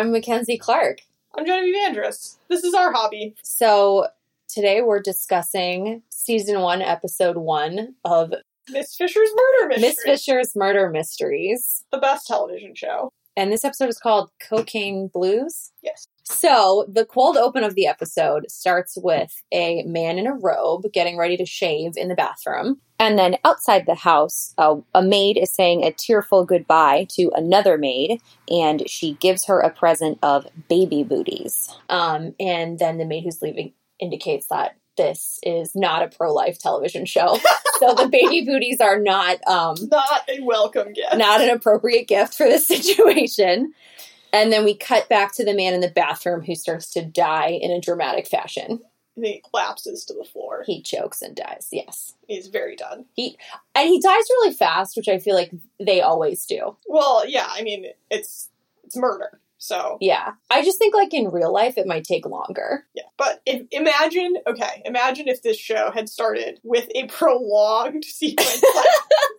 I'm Mackenzie Clark. I'm Genevieve Andrus. This is our hobby. So today we're discussing season one, episode one of Miss Fisher's Murder Mystery. Miss Fisher's Murder Mysteries. The best television show. And this episode is called Cocaine Blues. Yes. So the cold open of the episode starts with a man in a robe getting ready to shave in the bathroom. And then outside the house, uh, a maid is saying a tearful goodbye to another maid, and she gives her a present of baby booties. Um, and then the maid who's leaving indicates that this is not a pro life television show. so the baby booties are not um, Not a welcome gift. not an appropriate gift for this situation. And then we cut back to the man in the bathroom who starts to die in a dramatic fashion. And he collapses to the floor. He chokes and dies. Yes. He's very done. He And he dies really fast, which I feel like they always do. Well, yeah, I mean, it's it's murder. So, Yeah. I just think like in real life it might take longer. yeah. But if, imagine, okay, imagine if this show had started with a prolonged sequence, like,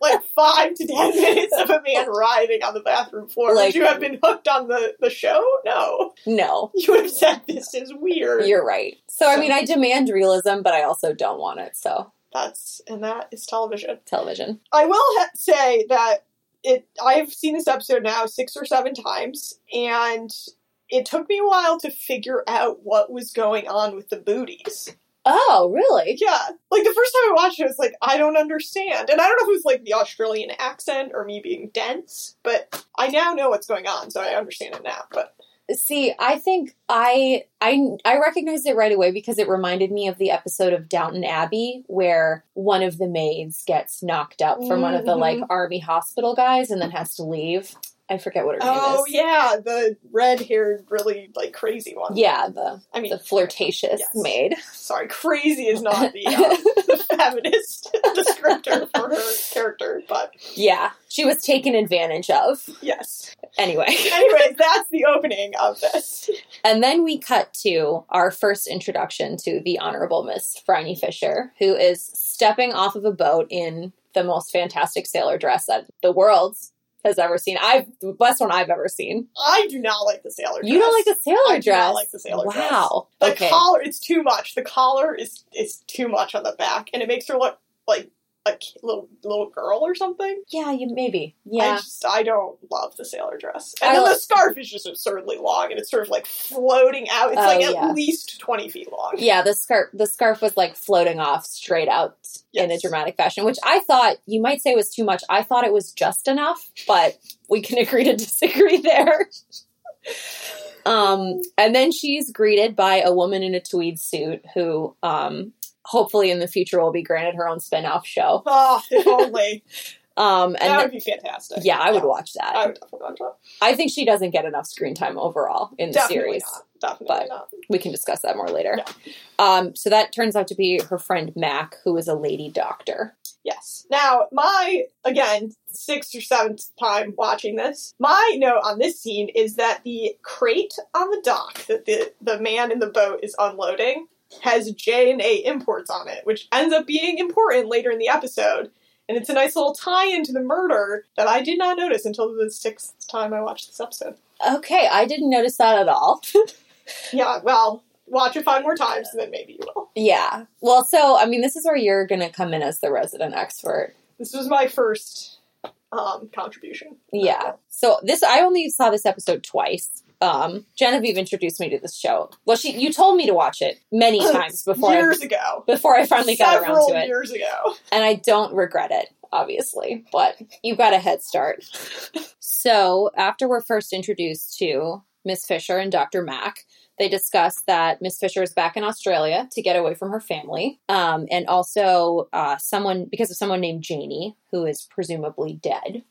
like five to ten minutes of a man writhing on the bathroom floor. Like- Would you have been hooked on the, the show? No. No. You would have said, this is weird. You're right. So I mean I demand realism, but I also don't want it. So That's, and that is television. television. I will ha- say that it. I've seen this episode now six or seven times, and it took me a while to figure out what was going on with the booties. Oh, really? Yeah, like the first time I watched it, I was like, I don't understand, and I don't know if it was like the Australian accent or me being dense, but I now know what's going on, so I understand it now. But See, I think I I I recognized it right away because it reminded me of the episode of Downton Abbey where one of the maids gets knocked up from one of the like army hospital guys and then has to leave. I forget what her oh name is. Oh yeah, the red-haired, really like crazy one. Yeah, the I mean, the flirtatious Yes. maid. sorry, crazy is not the, uh, feminist descriptor for her character, but yeah, she was taken advantage of. yes. Anyway, Anyways, that's the opening of this. and then we cut to our first introduction to the Honorable Miss Phryne Fisher, who is stepping off of a boat in the most fantastic sailor dress that the world has ever seen. I've the best one I've ever seen. I do not like the sailor dress. You don't like the sailor I do dress? not like the sailor dress. wow. The okay. collar, it's too much. The collar is is too much on the back, and it makes her look like a little little girl or something. yeah, you maybe. I Yeah. just I don't love the sailor dress, and I then like- the scarf is just absurdly long, and it's sort of like floating out. It's Oh, like at yeah. least twenty feet long. Yeah, the scarf the scarf was like floating off straight out in a dramatic fashion, which I thought you might say was too much. I thought it was just enough, but we can agree to disagree there. Um, and then she's greeted by a woman in a tweed suit who um hopefully in the future will be granted her own spin-off show. Oh, if only Um and that would be fantastic. yeah, I would watch that. I would definitely watch that. I think she doesn't get enough screen time overall in the Definitely series. not. Definitely but- not. We can discuss that more later. Yeah. Um, so that turns out to be her friend Mac, who is a lady doctor. Yes. Now, my, again, sixth or seventh time watching this, my note on this scene is that the crate on the dock that the, the man in the boat is unloading has J&A imports on it, which ends up being important later in the episode. And it's a nice little tie-in to the murder that I did not notice until the sixth time I watched this episode. Okay, I didn't notice that at all. Yeah, well, watch it five more times and then maybe you will. yeah. Well, so I mean, this is where you're going to come in as the resident expert. This was my first um, contribution. Yeah. So this I only saw this episode twice. Um, Genevieve introduced me to this show. Well, she you told me to watch it many times before years I, ago. before I finally got around to it, years ago. and I don't regret it, obviously. But you got a head start. so after we're first introduced to Miss Fisher and Dr. Mack, they discuss that Miss Fisher is back in Australia to get away from her family, um, and also uh, someone because of someone named Janie who is presumably dead.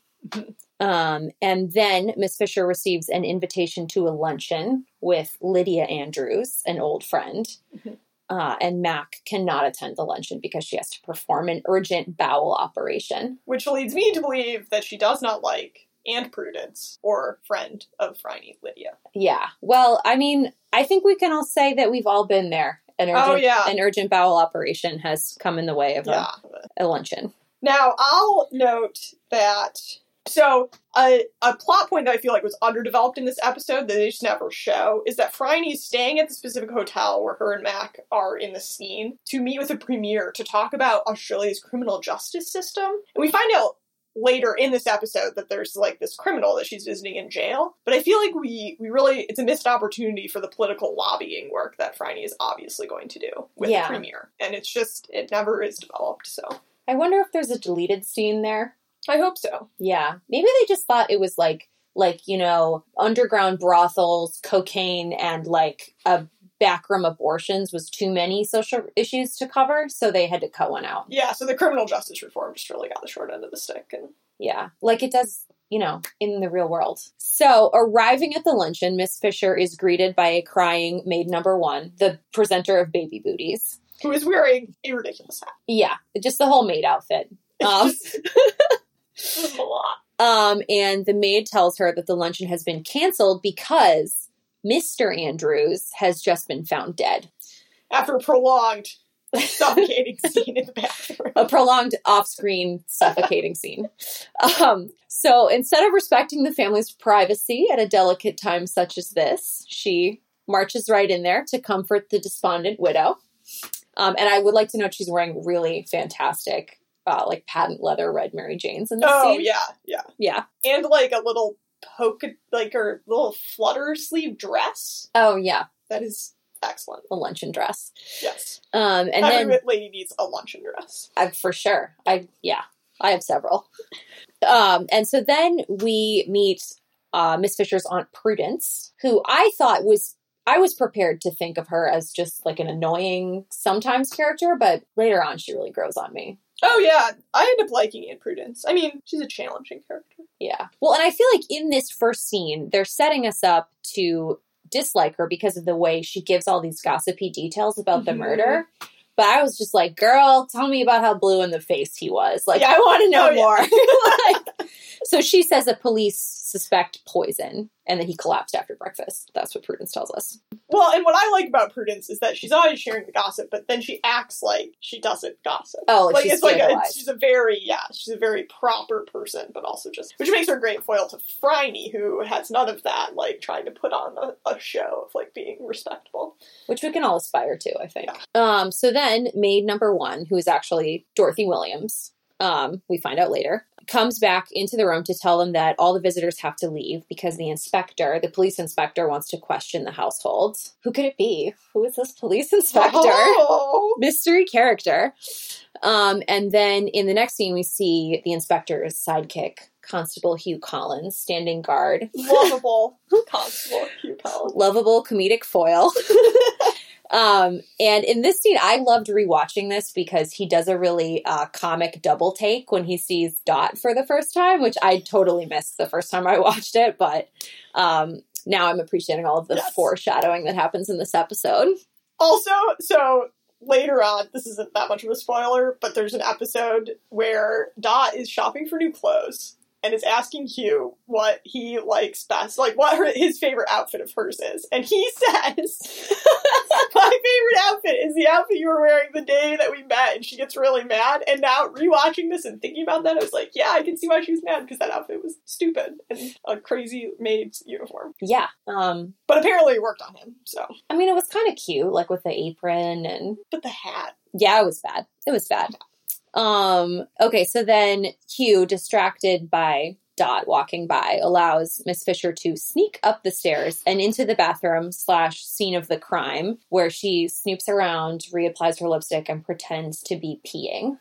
Um, and then Miss Fisher receives an invitation to a luncheon with Lydia Andrews, an old friend. Mhm. Uh, and Mac cannot attend the luncheon because she has to perform an urgent bowel operation. Which leads me to believe that she does not like Aunt Prudence or friend of Phryne, Lydia. Yeah. Well, I mean, I think we can all say that we've all been there. An urgent, Oh, yeah. an urgent bowel operation has come in the way of Yeah. a, a luncheon. Now, I'll note that So, a, a plot point that I feel like was underdeveloped in this episode that they just never show is that Phryne is staying at the specific hotel where her and Mac are in the scene to meet with a premier to talk about Australia's criminal justice system. And we find out later in this episode that there's like this criminal that she's visiting in jail. But I feel like we we really it's a missed opportunity for the political lobbying work that Phryne is obviously going to do with Yeah. the premier. And it's just it never is developed, so I wonder if there's a deleted scene there. I hope so. Yeah. Maybe they just thought it was like like, you know, underground brothels, cocaine and like a backroom abortions was too many social issues to cover, so they had to cut one out. Yeah, so the criminal justice reform just really got the short end of the stick and Yeah. Like it does, you know, in the real world. So, arriving at the luncheon, Miss Fisher is greeted by a crying maid number 1, the presenter of Baby Booties. who is wearing a ridiculous hat. Yeah, just the whole maid outfit. Um, Um, and the maid tells her that the luncheon has been canceled because Mr. Andrews has just been found dead. After a prolonged suffocating scene in the bathroom. A prolonged off screen suffocating scene. Um, so instead of respecting the family's privacy at a delicate time such as this, she marches right in there to comfort the despondent widow. Um, and I would like to note she's wearing really fantastic, uh, like patent leather red Mary Janes in this Oh scene. yeah, yeah. Yeah. And like a little poke, like her little flutter sleeve dress. Oh, yeah. That is excellent. A luncheon dress. Yes. Um, and Every then lady needs a luncheon dress. I, for sure. I yeah, I have several. Um, and so then we meet uh, Miss Fisher's aunt Prudence, who I thought was I was prepared to think of her as just like an annoying sometimes character, but later on she really grows on me. Oh yeah, I end up liking Aunt Prudence. I mean, she's a challenging character. Yeah. Well, and I feel like in this first scene, they're setting us up to dislike her because of the way she gives all these gossipy details about the Mhm. murder. But I was just like, girl, tell me about how blue in the face he was. Like, Yeah. I want to know Oh, yeah. more. like, so she says that police suspect poison and then he collapsed after breakfast. That's what Prudence tells us. Well, and what I like about Prudence is that she's always sharing the gossip, but then she acts like she doesn't gossip. Oh, like, like she's it's like a, she's a very yeah she's a very proper person but also just which makes her a great foil to Phryne who has none of that like trying to put on a, a show of like being respectable which we can all aspire to, I think. Um, so then, maid number one, who is actually Dorothy Williams, um, we find out later, comes back into the room to tell them that all the visitors have to leave because the inspector, the police inspector, wants to question the household. Who could it be? Who is this police inspector? oh, Mystery character. Um, and then in the next scene, we see the inspector's sidekick, Constable Hugh Collins, standing guard. lovable constable Hugh Collins lovable comedic foil. um, and in this scene, I loved rewatching this because he does a really uh, comic double take when he sees Dot for the first time, which I totally missed the first time I watched it. But um, now I'm appreciating all of the Yes. foreshadowing that happens in this episode. also so later on this isn't that much of a spoiler but there's an episode where Dot is shopping for new clothes and is asking Hugh what he likes best, like what her, his favorite outfit of hers is. And he says, My favorite outfit is the outfit you were wearing the day that we met. And she gets really mad. And now, rewatching this and thinking about that, I was like, Yeah, I can see why she was mad because that outfit was stupid and a crazy maid's uniform. Yeah. Um, But apparently it worked on him, so. I mean, it was kind of cute, like with the apron and But the hat. Yeah, it was bad. It was bad. Um, okay, so then Hugh, distracted by Dot walking by, allows Miss Fisher to sneak up the stairs and into the bathroom slash scene of the crime, where she snoops around, reapplies her lipstick, and pretends to be peeing.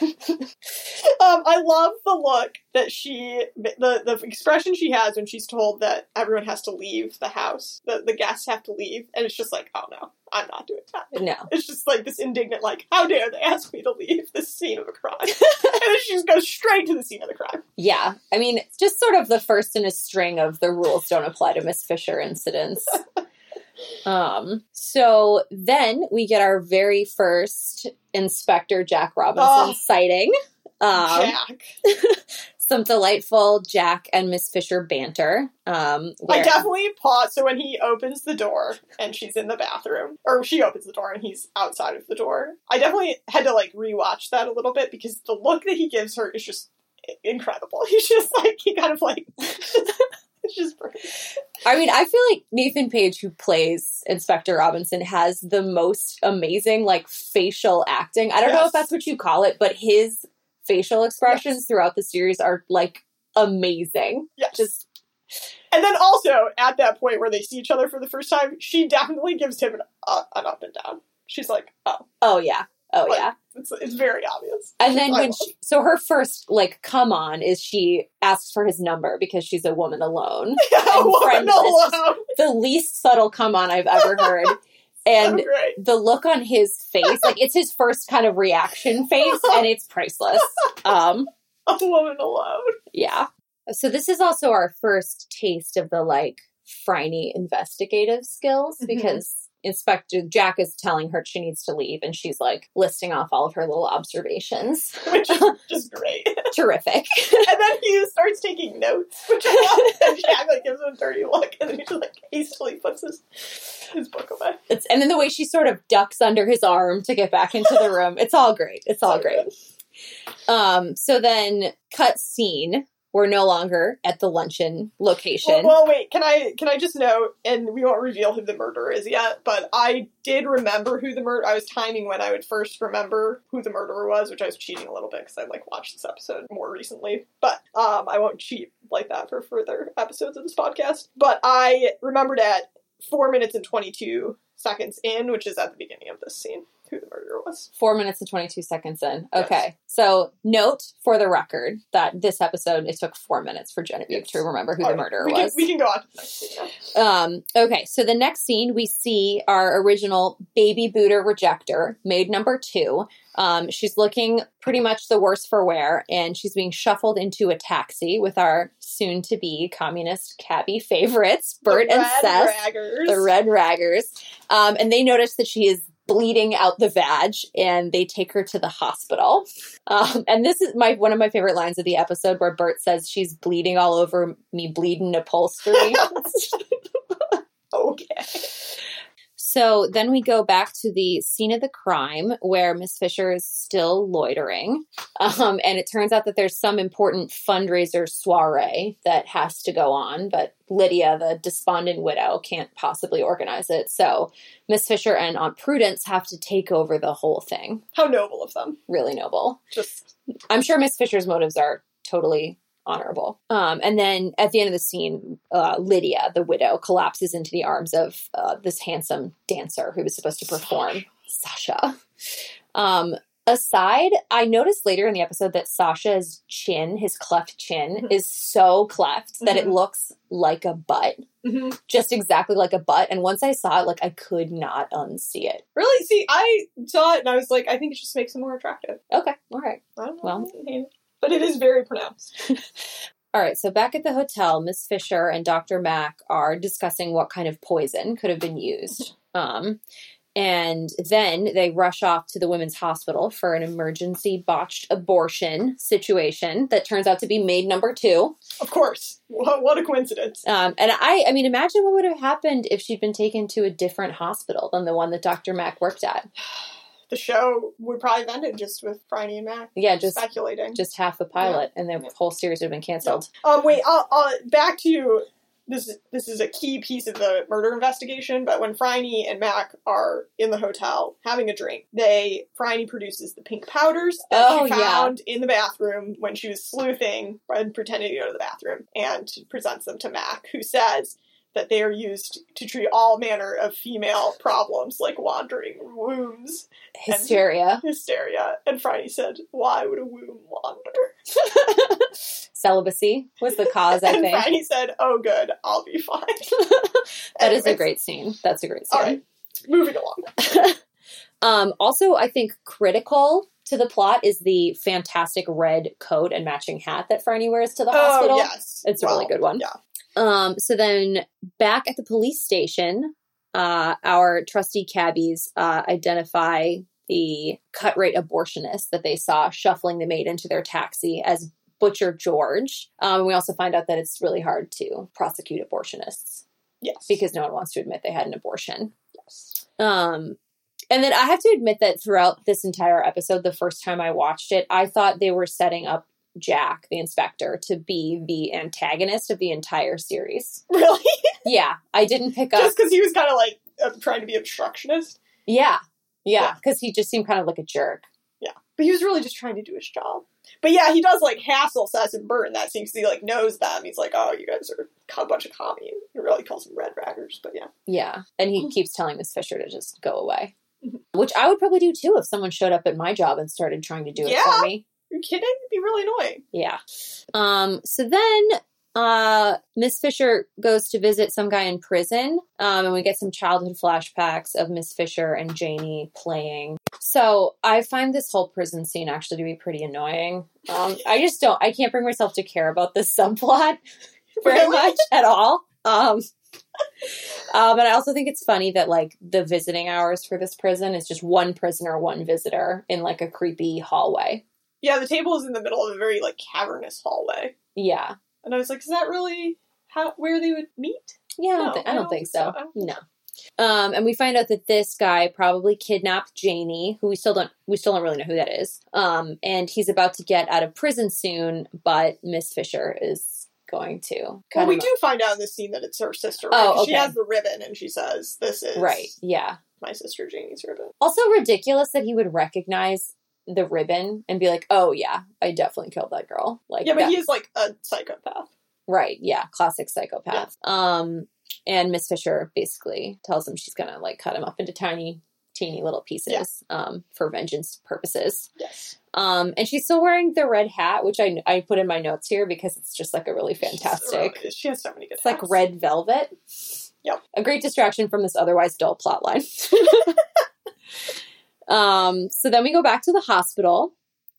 Um, I love the look that she, the the expression she has when she's told that everyone has to leave the house, the the guests have to leave, and it's just like, oh no, I'm not doing that. No. It's just like this indignant, like, how dare they ask me to leave the scene of a crime? and then she just goes straight to the scene of the crime. Yeah, I mean, it's just sort of the first in a string of the rules don't apply to Miss Fisher incidents. um, so then we get our very first Inspector Jack Robinson Oh. sighting. Um, Jack. some delightful Jack and Miss Fisher banter. Um, I definitely pause. So when he opens the door and she's in the bathroom, or she opens the door and he's outside of the door, I definitely had to like rewatch that a little bit because the look that he gives her is just incredible. He's just like he kind of like it's just perfect. I mean, I feel like Nathan Page, who plays Inspector Robinson, has the most amazing like facial acting. I don't know if that's what you call it, but his facial expressions Yes. throughout the series are like amazing. Yes. Just And then also at that point where they see each other for the first time, she definitely gives him an, uh, an up and down. She's like, oh, oh yeah, oh Like, yeah. it's it's very obvious. And then I when she, so her first like come on is she asks for his number because she's a woman alone. Yeah, woman alone. the least subtle come on I've ever heard. And so the look on his face, like it's his first kind of reaction face, and it's priceless. Um, A woman alone. yeah. So this is also our first taste of the like Phryne investigative skills Mhm. because Inspector Jack is telling her she needs to leave, and she's like listing off all of her little observations. Which is just great. Terrific. And then he starts taking notes, which I love. And Jack like gives him a dirty look, and then he just like hastily puts his his book away. It's, and then the way she sort of ducks under his arm to get back into the room. It's all great. It's all So great. good. Um, so then cut scene. We're no longer at the luncheon location. Well, well, wait. Can I can I just note, and we won't reveal who the murderer is yet, but I did remember who the murder. I was timing when I would first remember who the murderer was, which I was cheating a little bit because I like watched this episode more recently. But um, I won't cheat like that for further episodes of this podcast. But I remembered at four minutes and twenty two seconds in, which is at the beginning of this scene, who the murderer was. Four minutes and 22 seconds in. Yes. Okay. So, note for the record that this episode, it took four minutes for Genevieve Yes. to remember who All the murderer we was. Can, we can go on to the next scene now. Um, okay, so the next scene we see our original baby booter rejector, maid number two. Um, she's looking pretty much the worse for wear, and she's being shuffled into a taxi with our soon to be communist cabbie favorites, Bert The and Red Seth, Raggers. the Red Raggers. Um, and they notice that she is bleeding out the vag, and they take her to the hospital. Um, and this is my one of my favorite lines of the episode where Bert says she's bleeding all over me, bleeding upholstery. So then we go back to the scene of the crime where Miss Fisher is still loitering. Um, and it turns out that there's some important fundraiser soiree that has to go on, but Lydia, the despondent widow, can't possibly organize it. So Miss Fisher and Aunt Prudence have to take over the whole thing. How noble of them. Really noble. Just I'm sure Miss Fisher's motives are totally honorable. Um, and then at the end of the scene, uh, Lydia, the widow, collapses into the arms of uh, this handsome dancer who was supposed to perform, Sasha. Um, aside, I noticed later in the episode that Sasha's chin, his cleft chin, Mhm. is so cleft that it Mhm. looks like a butt, mhm. just exactly like a butt. And once I saw it, like I could not unsee it. really see. I saw it and I was like, I think it just makes him more attractive. Okay, all right. I don't know, Well. But it is very pronounced. All right, so back at the hotel, Miss Fisher and Dr. Mack are discussing what kind of poison could have been used. Um, and then they rush off to the women's hospital for an emergency botched abortion situation that turns out to be maid number two. Of course. What, what a coincidence. Um, and I, I mean, imagine what would have happened if she'd been taken to a different hospital than the one that Dr. Mack worked at. The show would probably have ended just with Phryne and Mac Yeah, just speculating. just half the pilot, and the Yeah. whole series would have been canceled. Um, wait. I'll, I'll, back to you this. Is, this is a key piece of the murder investigation. But when Phryne and Mac are in the hotel having a drink, they Phryne produces the pink powders that Oh, she yeah. found in the bathroom when she was sleuthing and pretending to go to the bathroom, and presents them to Mac, who says. That they are used to treat all manner of female problems like wandering wombs, Hysteria, hysteria. And Phryne said, Why would a womb wander? celibacy was the cause, I think. and think. Phryne said, Oh, good, I'll be fine. That is a great scene. That's a great scene. All right, moving along. Um, also, I think critical to the plot is the fantastic red coat and matching hat that Phryne wears to the hospital. Oh, yes. It's a really good one. Yeah. Um, so then back at the police station, uh, our trusty cabbies uh, identify the cut rate abortionist that they saw shuffling the maid into their taxi as Butcher George. Um, we also find out that it's really hard to prosecute abortionists Yes. because no one wants to admit they had an abortion. Yes. Um, and then I have to admit that throughout this entire episode, the first time I watched it, I thought they were setting up Jack, the inspector, to be the antagonist of the entire series. Really? Yeah, I didn't pick up. Just because he was kind of like uh, trying to be obstructionist. Yeah, yeah, Yeah. because he just seemed kind of like a jerk. Yeah, but he was really just trying to do his job. But yeah, he does like hassle Seth and Bert, and that seems he like knows them. He's like, "Oh, you guys are a bunch of commies." He really calls them red raggers, but yeah. Yeah, and he keeps telling Miss Fisher to just go away, Mhm. which I would probably do too if someone showed up at my job and started trying to do it Yeah. for me. You're kidding? It'd be really annoying. Yeah. Um, so then uh Miss Fisher goes to visit some guy in prison, um, and we get some childhood flashbacks of Miss Fisher and Janie playing. So I find this whole prison scene actually to be pretty annoying. Um, I just don't I can't bring myself to care about this subplot very Really? much at all. Um um, and I also think it's funny that like the visiting hours for this prison is just one prisoner, one visitor in like a creepy hallway. Yeah, the table is in the middle of a very like cavernous hallway, Yeah, and I was like, "Is that really how where they would meet?" Yeah, I don't, No, thi- I don't think so. I don't No. Um, and we find out that this guy probably kidnapped Janie, who we still don't we still don't really know who that is. Um, and he's about to get out of prison soon, but Miss Fisher is going to Well, we do find out in this scene that it's her sister. Right? Oh, 'Cause She has the ribbon, and she says, "This is right. Yeah. my sister Janie's ribbon." Also ridiculous that he would recognize the ribbon and be like, "Oh yeah, I definitely killed that girl." Like Yeah, but that- he is like a psychopath. Right. Yeah. Classic psychopath. Um, and Miss Fisher basically tells him she's gonna like cut him up into tiny, teeny little pieces, um, for vengeance purposes. Yes. Um, and she's still wearing the red hat, which I I put in my notes here because it's just like a really fantastic. Really- she has so many good. It's like red velvet. Yep. A great distraction from this otherwise dull plot line. um, so then we go back to the hospital,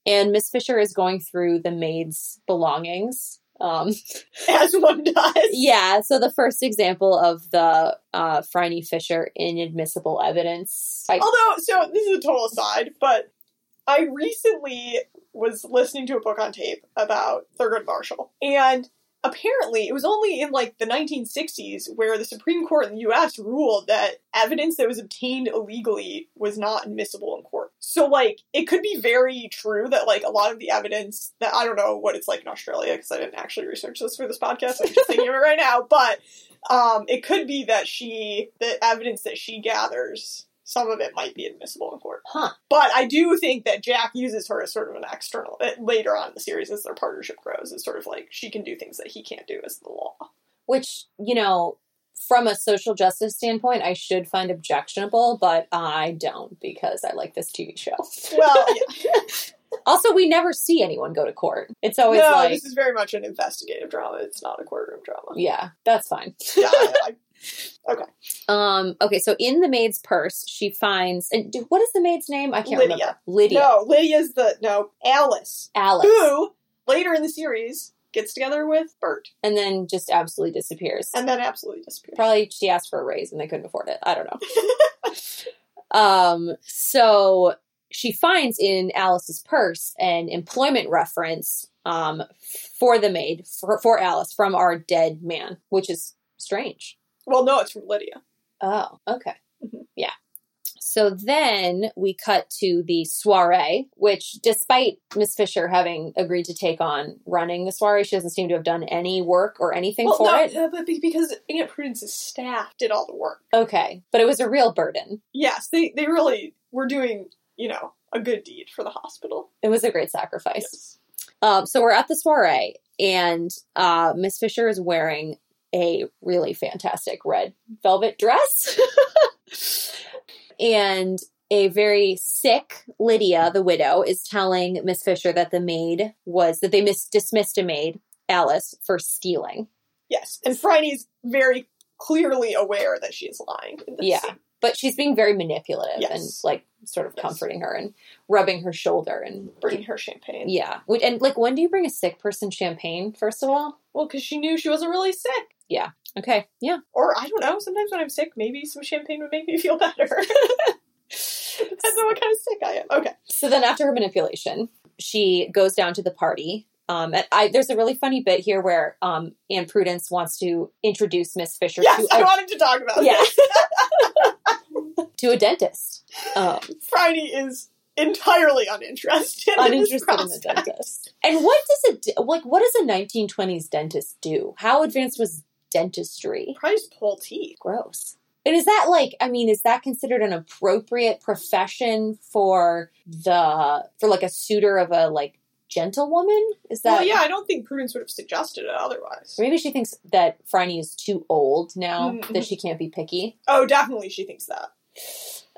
and Miss Fisher is going through the maid's belongings. Um, as one does. yeah, so the first example of the uh, Phryne Fisher inadmissible evidence. I, Although, so this is a total aside, but I recently was listening to a book on tape about Thurgood Marshall, and apparently it was only in like the 1960s where the Supreme Court in the U.S. ruled that evidence that was obtained illegally was not admissible in court. So, like, it could be very true that like a lot of the evidence that I don't know what it's like in Australia because I didn't actually research this for this podcast. I'm just thinking of it right now, but um, it could be that she the evidence that she gathers some of it might be admissible in court. Huh. But I do think that Jack uses her as sort of an external uh, later on in the series as their partnership grows. It's sort of like she can do things that he can't do as the law. which you know from a social justice standpoint i should find objectionable but i don't because i like this tv show Well, yeah. also we never see anyone go to court it's always no, like this is very much an investigative drama. It's not a courtroom drama. yeah that's fine Yeah, I, I, um okay so in the maid's purse she finds and do- what is the maid's name? I can't Lydia. remember. Lydia. No, Lydia's the no Alice, alice. who later in the series gets together with Bert. And then just absolutely disappears. And then absolutely disappears. probably she asked for a raise and they couldn't afford it. I don't know. Um, so she finds in Alice's purse an employment reference um, for the maid for, for Alice from our dead man, which is strange. Well, no, it's from Lydia. Oh, okay. Mhm. Yeah. So then we cut to the soiree, which, despite Miss Fisher having agreed to take on running the soiree, she doesn't seem to have done any work or anything Well, for no, it. uh, but because Aunt Prudence's staff did all the work. Okay, but it was a real burden. Yes, they they really were doing you know a good deed for the hospital. It was a great sacrifice. Yes. Um, so we're at the soiree, and uh, Miss Fisher is wearing a really fantastic red velvet dress. and a very sick Lydia, the widow, is telling Miss Fisher that the maid was, that they mis- dismissed a maid, Alice, for stealing. Yes, and Phryne's very clearly aware that she's lying. In this Yeah. scene. But she's being very manipulative Yes. and, like, sort of Yes. comforting her and rubbing her shoulder and bringing her champagne. Yeah. And, like, when do you bring a sick person champagne, first of all? Well, because she knew she wasn't really sick. Okay. Yeah. Or I don't know. Sometimes when I'm sick, maybe some champagne would make me feel better. Depends on what kind of sick I am. Okay. So then, after her manipulation, she goes down to the party. Um, and I, there's a really funny bit here where um, Aunt Prudence wants to introduce Miss Fisher Yes, to, I a, wanted to talk about Yeah. this. to a dentist. Um, Phryne is entirely uninterested. in uninterested in the dentist. And what does a like? What does a 1920s dentist do? How advanced was dentistry? Probably just pull teeth. Gross. And is that like? I mean, is that considered an appropriate profession for the for like a suitor of a like gentlewoman? Is that well, yeah, I don't think Prudence would have suggested it otherwise. Maybe she thinks that Phryne is too old now Mhm. that she can't be picky. Oh, definitely, she thinks that.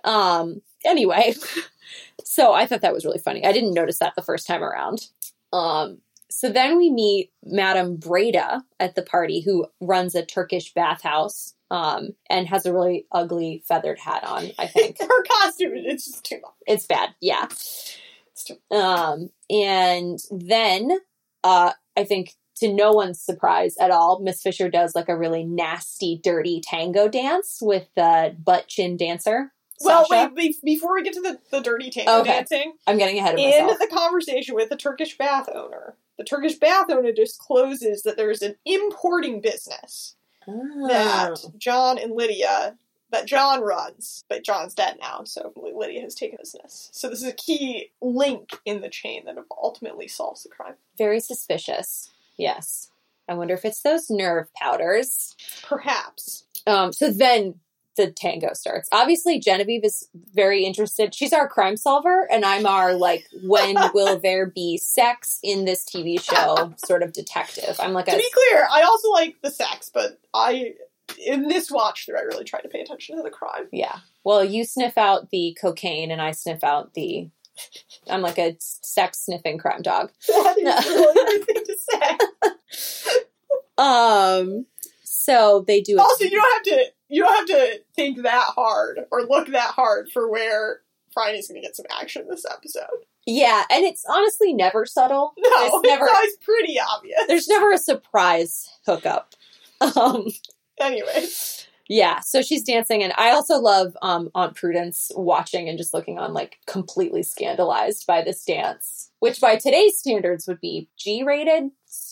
Um. Anyway, so I thought that was really funny. I didn't notice that the first time around. Um. So then we meet Madame Breda at the party, who runs a Turkish bathhouse. Um, and has a really ugly feathered hat on. I think Her costume, it's just too much. it's bad. Yeah. It's too Um, and then, uh, I think to no one's surprise at all, Miss Fisher does like a really nasty, dirty tango dance with the butt chin dancer. Well, Sasha. wait, before we get to the, the dirty tango Okay. dancing, I'm getting ahead of in myself. the conversation with the Turkish bath owner, the Turkish bath owner discloses that there's an importing business that Oh. John and Lydia that John runs, but John's dead now, so Lydia has taken business. So this is a key link in the chain that ultimately solves the crime. Very suspicious. Yes. I wonder if it's those nerve powders. Perhaps. Um, so then the tango starts. Obviously, Genevieve is very interested. She's our crime solver, and I'm our like, when will there be sex in this TV show sort of detective. I'm like To a be clear, I also like the sex, but I in this watch through I really try to pay attention to the crime. yeah. Well, you sniff out the cocaine, and I sniff out the. I'm like a sex sniffing crime dog. That is really thing to say. Um. So they do. it- Also, you don't have to you don't have to think that hard or look that hard for where Phryne's going to get some action this episode. yeah, and it's honestly never subtle. No, It's it's, always pretty obvious. There's never a surprise hookup. Um. Anyway, Yeah, so she's dancing, and I also love um, Aunt Prudence watching and just looking on, like completely scandalized by this dance, which by today's standards would be G-rated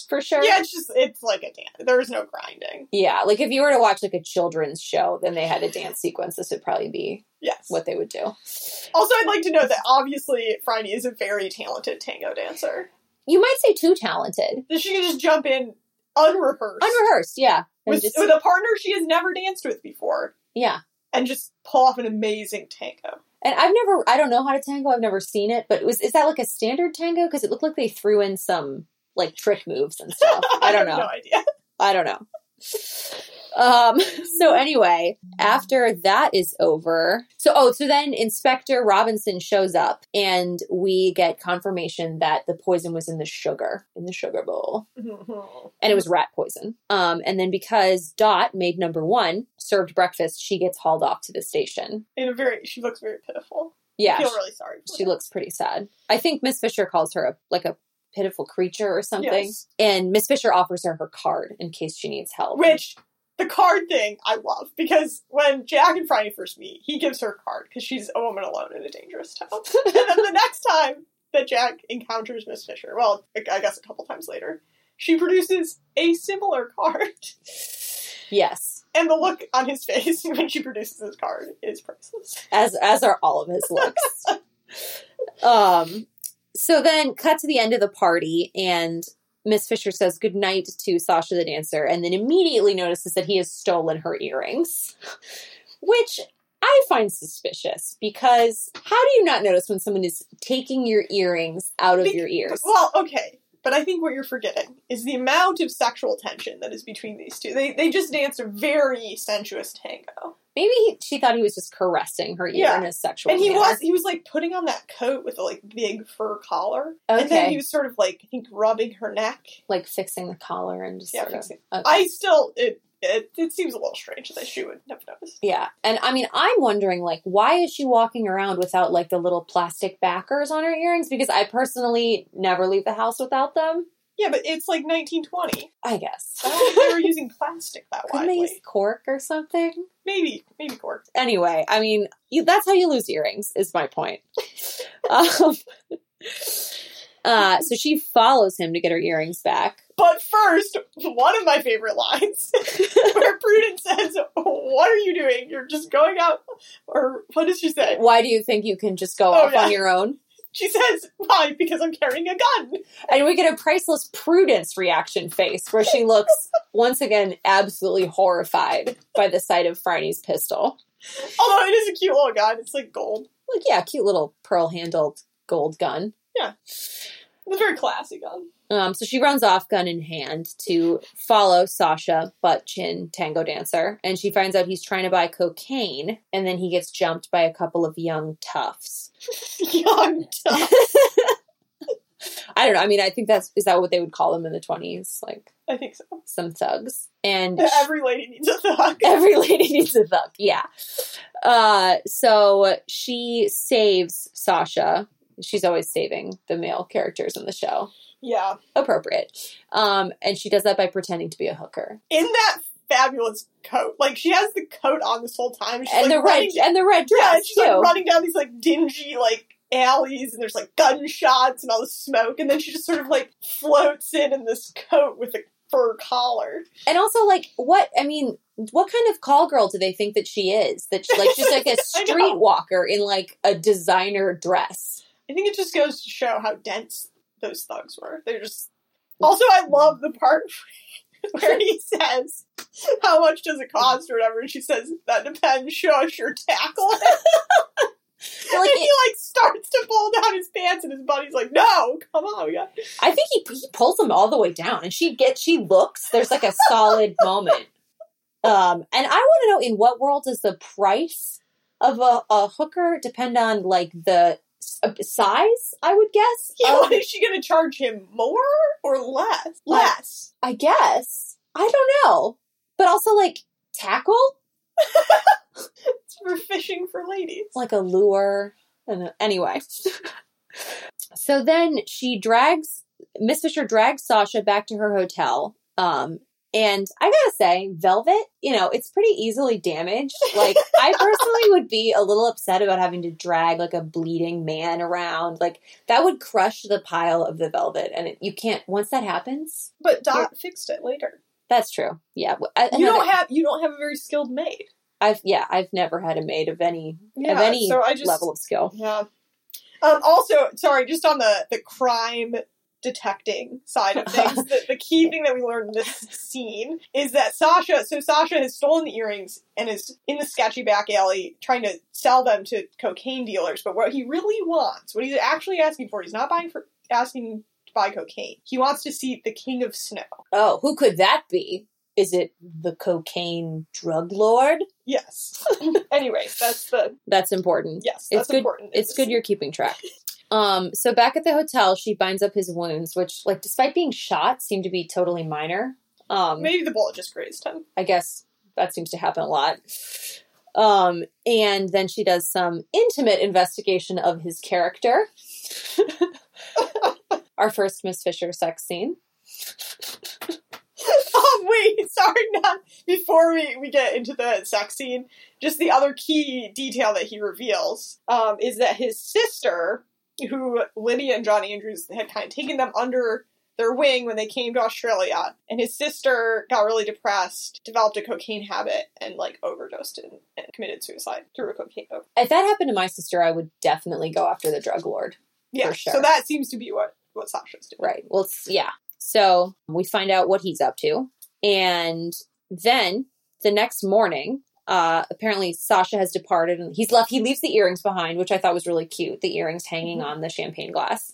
for sure. yeah, it's just it's like a dance. There is no grinding. Yeah, like if you were to watch like a children's show, then they had a dance sequence. This would probably be Yes. what they would do. Also, I'd like to note that obviously Phryne is a very talented tango dancer. You might say too talented, she can just jump in unrehearsed, unrehearsed. Yeah, with, just with a partner she has never danced with before, yeah. and just pull off an amazing tango. And I've never, I don't know how to tango. I've never seen it, but was is that like a standard tango? Because it looked like they threw in some like trick moves and stuff. I don't have know. No idea. I don't know. Um, so anyway, after that is over, so oh, so then Inspector Robinson shows up and we get confirmation that the poison was in the sugar, in the sugar bowl. And it was rat poison. Um, and then because Dot maid number one, served breakfast, she gets hauled off to the station. in a very. She looks very pitiful. Yeah. I feel really sorry. She her. looks pretty sad. I think Miss Fisher calls her a like a pitiful creature or something. Yes. And Miss Fisher offers her her card in case she needs help. Which the card thing I love because when Jack and Phryne first meet, he gives her a card because she's a woman alone in a dangerous town. and then the next time that Jack encounters Miss Fisher, well, I guess a couple times later, she produces a similar card. Yes. And the look on his face when she produces his card is priceless. as as are all of his looks. um so then cut to the end of the party and Miss Fisher says goodnight to Sasha the dancer and then immediately notices that he has stolen her earrings. Which I find suspicious because how do you not notice when someone is taking your earrings out of Be- your ears? Well, okay. But I think what you're forgetting is the amount of sexual tension that is between these two. They they just dance a very sensuous tango. Maybe he, she thought he was just caressing her ear Yeah. in a sexual And he manner. was he was like putting on that coat with a like big fur collar. okay. And then he was sort of like I think rubbing her neck. like fixing the collar and just Yeah, sort of fixing- okay. I still it, it it seems a little strange that she would have noticed. Yeah. And I mean, I'm wondering, like, why is she walking around without, like, the little plastic backers on her earrings? Because I personally never leave the house without them. Yeah, but it's like 1920. I guess. I they were using plastic that Couldn't they use cork or something? Maybe maybe cork. Anyway, I mean, you, that's how you lose earrings, is my point. um, Uh, so she follows him to get her earrings back. But first, one of my favorite lines where Prudence says, What are you doing? You're just going out. Or what does she say? Why do you think you can just go Oh, off yeah. on your own? She says, Why? Because I'm carrying a gun. And we get a priceless Prudence reaction face where she looks once again absolutely horrified by the sight of Phryne's pistol. Although it is a cute little gun. It's like gold. Like, yeah, cute little pearl handled gold gun. It's a very classy gun. Um, so she runs off, gun in hand, to follow Sasha, butt chin tango dancer, and she finds out he's trying to buy cocaine, and then he gets jumped by a couple of young toughs. Young tough. I don't know. I mean, I think that's is that what they would call them in the twenties, like I think so. some thugs. And Every lady needs a thug. every lady needs a thug. Yeah. Uh, so she saves Sasha. She's always saving the male characters in the show. Yeah. Appropriate. Um, and she does that by pretending to be a hooker. In that fabulous coat. Like, she has the coat on this whole time. She's and like the red running and the red dress Yeah, and she's too. like running down these like dingy like alleys, and there's like gunshots and all the smoke, and then she just sort of like floats in in this coat with a fur collar. and also, like, what I mean, what kind of call girl do they think that she is? That she, like she's like a streetwalker in like a designer dress. I think it just goes to show how dense those thugs were. They're just. Also, I love the part where he says, "How much does it cost?" or whatever, and she says, "That depends. Show us your tackle." But, like, and he like starts to pull down his pants, and his buddy's like, "No, come on, we got." I think he he pulls them all the way down, and she gets she looks. There's like a solid moment. Um, and I want to know in what world does the price of a, a hooker depend on like the size? I would guess. Yeah, what is she going to charge him more or less? Less. I guess. I don't know. But also like tackle, It's for fishing for ladies. like a lure. And anyway. so then she drags Miss Fisher drags Sasha back to her hotel. Um and I gotta say, Velvet, you know, it's pretty easily damaged. Like, I personally would be a little upset about having to drag like a bleeding man around. Like, that would crush the pile of the velvet. And it, you can't, once that happens, But Dot fixed it later. that's true. Yeah. w- a- You don't have you don't have a very skilled maid. I've yeah, I've never had a maid of any of any so I just level of skill. yeah. Um, also, sorry, just on the the crime detecting side of things, the, the key thing that we learned in this scene is that Sasha. So Sasha has stolen the earrings and is in the sketchy back alley trying to sell them to cocaine dealers. But what he really wants, what he's actually asking for, he's not buying for asking to buy cocaine. He wants to see the King of Snow. Oh, who could that be? Is it the cocaine drug lord? Yes. Anyways, that's the That's important. yes. It's That's good- important. It's good you're keeping track. Um, so back at the hotel, she binds up his wounds, which, like, despite being shot, seem to be totally minor. Um, Maybe the bullet just grazed him. I guess that seems to happen a lot. Um, and then she does some intimate investigation of his character. Our first Miss Fisher sex scene. Oh wait, sorry, not before we, we get into the sex scene. Just the other key detail that he reveals um, is that his sister, who Lydia and John Andrews had kind of taken them under their wing when they came to Australia, and his sister got really depressed, developed a cocaine habit, and like overdosed and, and committed suicide through a cocaine overdose. If that happened to my sister, I would definitely go after the drug lord. Yeah, For sure. so that seems to be what what Sasha's doing. Right. Well, yeah. So we find out what he's up to. And then the next morning, uh, apparently Sasha has departed and he's left, he leaves the earrings behind, which I thought was really cute. The earrings hanging Mhm. on the champagne glass.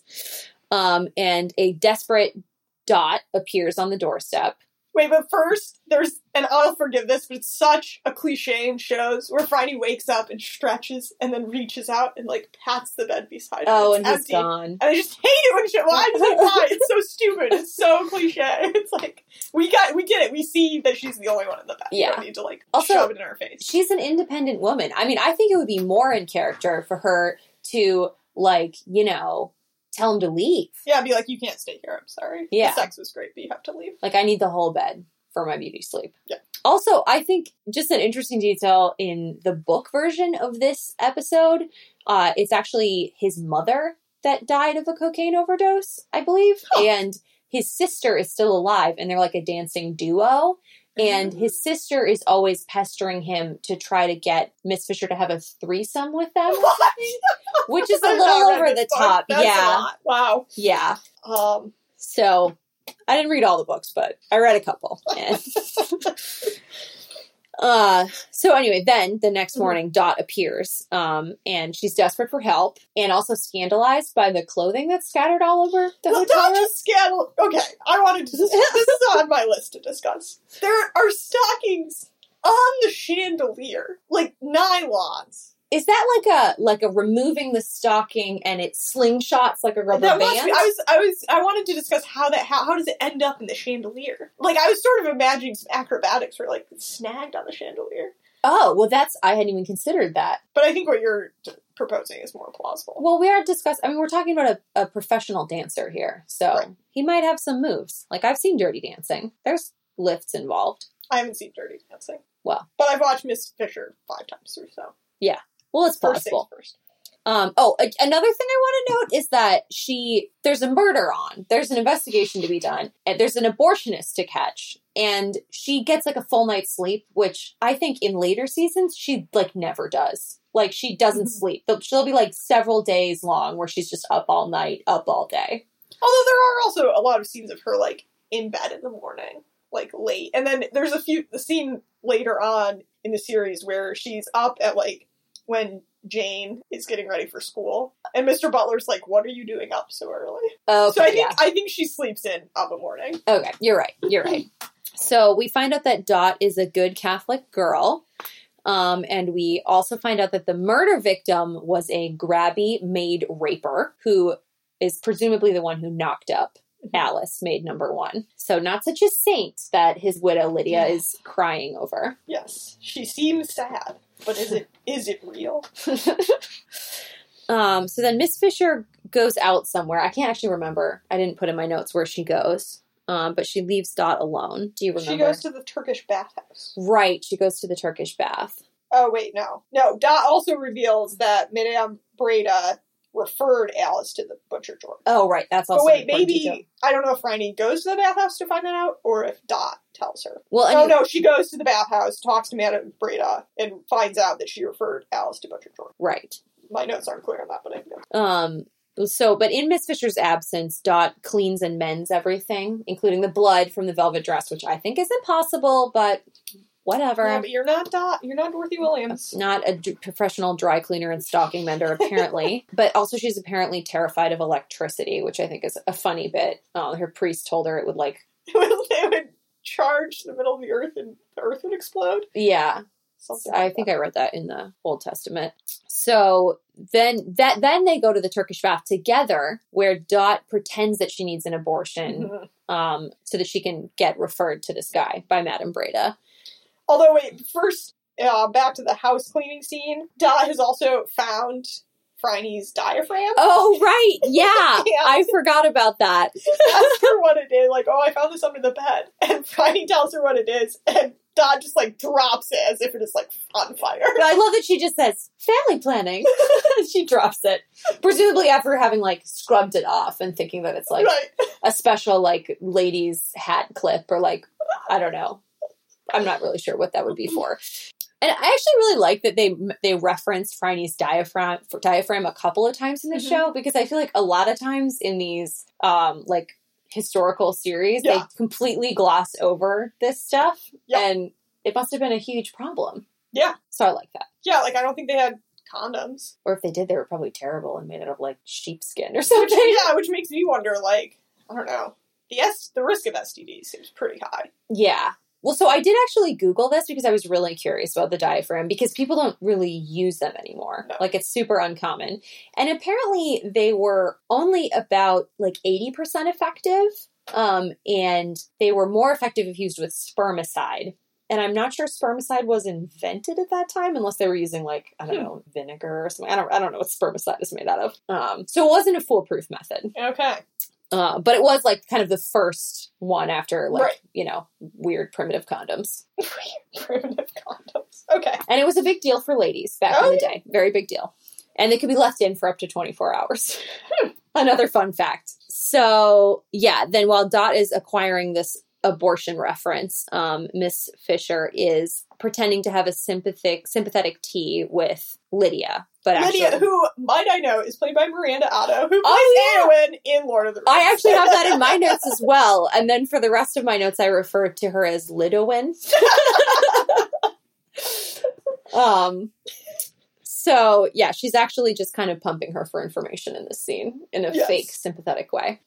Um, and a desperate dot appears on the doorstep. Wait, but first, there's, and I'll forgive this, but it's such a cliche in shows where Phryne wakes up and stretches and then reaches out and like pats the bed beside her. Oh, and he's empty. gone. And I just hate it when shit. Why? Like, why? It's so stupid. It's so cliche. It's like we got, we get it. We see that she's the only one in the bed. Yeah. We need to like Also- shove it in her face. She's an independent woman. I mean, I think it would be more in character for her to, like, you know, tell him to leave. Yeah, be like, you can't stay here. I'm sorry. Yeah. the sex was great, but you have to leave. Like I need the whole bed for my beauty sleep. Yeah. Also, I think just an interesting detail in the book version of this episode, uh, it's actually his mother that died of a cocaine overdose, I believe. Huh. And his sister is still alive and they're like a dancing duo. And Mm. his sister is always pestering him to try to get Miss Fisher to have a threesome with them, What? which is a little over the top. Yeah. Wow. Yeah. Um, So I didn't read all the books, but I read a couple. Uh, so anyway, then the next Mhm. morning, Dot appears, um, and she's desperate for help and also scandalized by the clothing that's scattered all over the well, hotel not room. just scandal. Okay, I wanted to. this is on my list to discuss. There are stockings on the chandelier, like nylons. Is that like a like a removing the stocking and it slingshots like a rubber That band? be, I was, I was, I wanted to discuss how that, how, how does it end up in the chandelier? Like, I was sort of imagining some acrobatics where, like, snagged on the chandelier. oh, well, that's I hadn't even considered that. But I think what you're t- proposing is more plausible. Well, we are discussing. I mean, we're talking about a, a professional dancer here, so Right. he might have some moves. Like I've seen Dirty Dancing. There's lifts involved. I haven't seen Dirty Dancing. Well. but I've watched Miss Fisher five times or so. Well, it's First possible. first. Um, oh, a- another thing I want to note is that she there's a murder on. There's an investigation to be done, and there's an abortionist to catch, and she gets like a full night's sleep, which I think in later seasons she like never does. Like she doesn't Mhm. sleep. She'll be like several days long where she's just up all night, up all day. Although there are also a lot of scenes of her like in bed in the morning, like late, and then there's a few the scene later on in the series where she's up at like when Jane is getting ready for school, and Mr. Butler's like, "What are you doing up so early?" Okay, so I think yeah. I think she sleeps in of a morning. Okay, you're right. You're right. So we find out that Dot is a good Catholic girl. Um, and we also find out that the murder victim was a grabby maid raper who is presumably the one who knocked up Alice, maid number one. So not such a saint that his widow Lydia is crying over. Yes, she seems sad, but is it is it real? um, so then Miss Fisher goes out somewhere. I can't actually remember. I didn't put in my notes where she goes. Um, but she leaves Dot alone. Do you remember? She goes to the Turkish bathhouse. Right, she goes to the Turkish bath. Oh wait, no, no. Dot also reveals that Madame Breda referred Alice to the butcher George. Oh, right, that's But wait, maybe detail. I don't know if Phryne goes to the bathhouse to find that out, or if Dot tells her. Well, oh anyway, no, she goes to the bathhouse, talks to Madame Breda, and finds out that she referred Alice to Butcher George. right. My notes aren't clear on that, but I know. Um. So, but in Miss Fisher's absence, Dot cleans and mends everything, including the blood from the velvet dress, which I think is impossible, but whatever. Yeah, but you're not Dot. You're not Dorothy Williams. Not a d- professional dry cleaner and stocking mender, apparently. but also, she's apparently terrified of electricity, which I think is a funny bit. Uh, her priest told her it would, like, they would charge in the middle of the earth, and the earth would explode. yeah, Something. I like think that. I read that in the Old Testament. So then that then they go to the Turkish bath together, where Dot pretends that she needs an abortion, um, so that she can get referred to this guy by Madame Breda. Although, wait, first, uh, back to the house cleaning scene. Dot has also found Phryne's diaphragm. Oh right, yeah, Yeah. I forgot about that. Ask her what it is. Like, oh, I found this under the bed. And Franny tells her what it is, and Dot just like drops it as if it is like on fire. But I love that she just says family planning. she drops it, presumably after having like scrubbed it off and thinking that it's like right. a special like ladies hat clip or like I don't know. I'm not really sure what that would be for. And I actually really like that they they reference Phryne's diaphragm diaphragm a couple of times in the Mhm. show because I feel like a lot of times in these um like historical series Yeah. they completely gloss over this stuff Yeah. and it must have been a huge problem. Yeah. So I like that. Yeah, like I don't think they had condoms. Or if they did, they were probably terrible and made out of like sheepskin or Which, something. yeah, which makes me wonder, like, I don't know. The S the risk of STD seems pretty high. Yeah. Well, so I did actually Google this because I was really curious about the diaphragm because people don't really use them anymore. No. Like it's super uncommon. And apparently they were only about like 80% effective. Um, and they were more effective if used with spermicide. And I'm not sure spermicide was invented at that time unless they were using like, I don't Hmm. know, vinegar or something. I don't I don't know what spermicide is made out of. Um, so it wasn't a foolproof method. Okay. Uh, but it was like kind of the first one after like, Right. you know, weird primitive condoms. Primitive condoms. Okay. And it was a big deal for ladies back Oh, in the yeah. day. Very big deal. and they could be left in for up to 24 hours. Another fun fact. So, yeah, then while Dot is acquiring this abortion reference, um, Miss Fisher is pretending to have a sympathetic sympathetic tea with Lydia. But Lydia, actually, who might I know, is played by Miranda Otto, who plays Oh, Eowyn in Lord of the Rings. I actually have that in my notes as well. And then for the rest of my notes, I refer to her as Lidowin. um, so yeah, she's actually just kind of pumping her for information in this scene in a Yes. fake sympathetic way.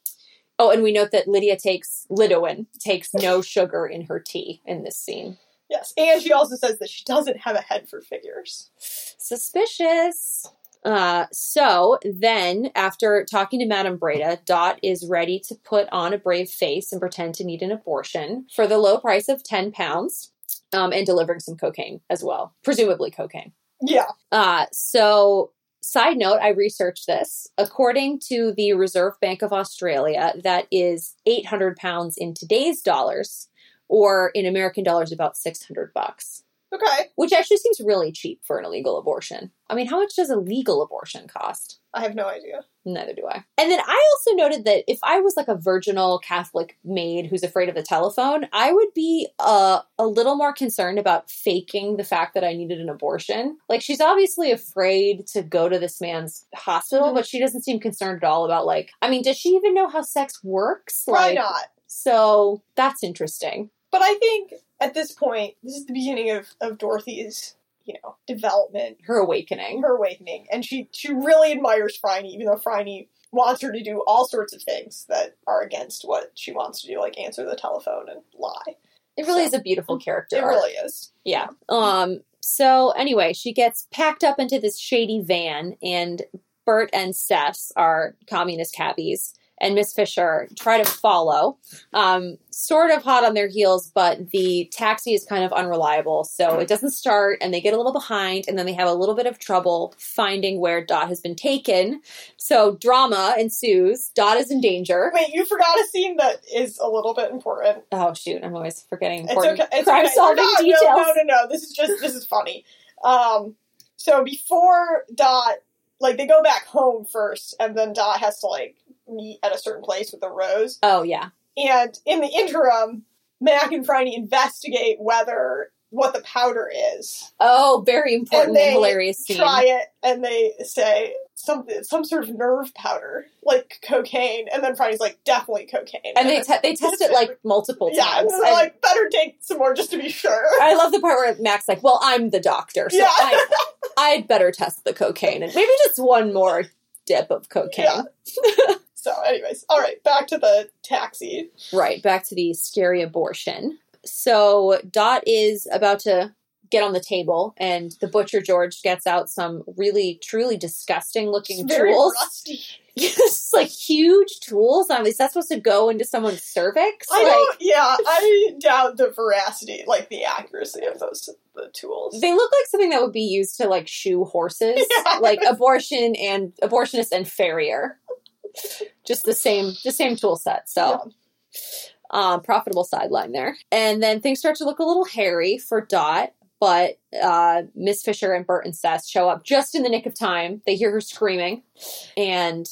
Oh, and we note that Lydia takes Lidowin takes no sugar in her tea in this scene. yes, and she also says that she doesn't have a head for figures. Suspicious. Uh, so then, after talking to Madame Breda, Dot is ready to put on a brave face and pretend to need an abortion for the low price of 10 pounds um, and delivering some cocaine as well, presumably cocaine. Yeah, Uh, so, side note, I researched this. According to the Reserve Bank of Australia, that is 800 pounds in today's dollars, or in American dollars, about 600 bucks okay. which actually seems really cheap for an illegal abortion. I mean, how much does a legal abortion cost? I have no idea. Neither do I. And then I also noted that if I was like a virginal Catholic maid who's afraid of the telephone, I would be uh, a little more concerned about faking the fact that I needed an abortion. Like, she's obviously afraid to go to this man's hospital, Mhm. but she doesn't seem concerned at all about, like, I mean, does she even know how sex works? Why like, not. So that's interesting. But I think at this point, this is the beginning of, of Dorothy's, you know, development, Her awakening. her awakening, and she she really admires Phryne, even though Phryne wants her to do all sorts of things that are against what she wants to do, like answer the telephone and lie. It really So- is a beautiful character. It really is. Yeah. Um. So anyway, she gets packed up into this shady van, and Bert and Cec are communist cabbies, and Miss Fisher try to follow. Um, sort of hot on their heels, but the taxi is kind of unreliable, so it doesn't start, and they get a little behind, and then they have a little bit of trouble finding where Dot has been taken. So drama ensues. Dot is in danger. Wait, you forgot a scene that is a little bit important. Oh shoot! I'm always forgetting It's important okay. It's crime okay. solving not- details. No, no, no, no. This is just this is funny. Um, so before Dot, like they go back home first, and then Dot has to like meet at a certain place with the Rose. Oh yeah. And in the interim, Mac and Phryne investigate whether what the powder is. Oh, very important and, they hilarious scene. Try it, and they say something, some sort of nerve powder, like cocaine. And then Phryne's like, definitely cocaine. and they te- they test it like multiple yeah, and times. they're And like, better take some more just to be sure. I love the part where Mac's like, "Well, I'm the doctor, so Yeah. I, I'd better test the cocaine and maybe just one more dip of cocaine." Yeah. So, anyways, all right, back to the taxi. Right, back to the scary abortion. So Dot is about to get on the table, and the butcher George gets out some really, truly disgusting looking tools. rusty. Yes, like huge tools. I mean, is that supposed to go into someone's cervix? I like, don't. Yeah, I doubt the veracity, like the accuracy of those the tools. They look like something that would be used to like shoe horses, Yeah. like abortion and abortionist and farrier. Just the same, the same tool set. So, um, profitable sideline there. And then things start to look a little hairy for Dot, but uh, Miss Fisher and Bert and Cec show up just in the nick of time. They hear her screaming, and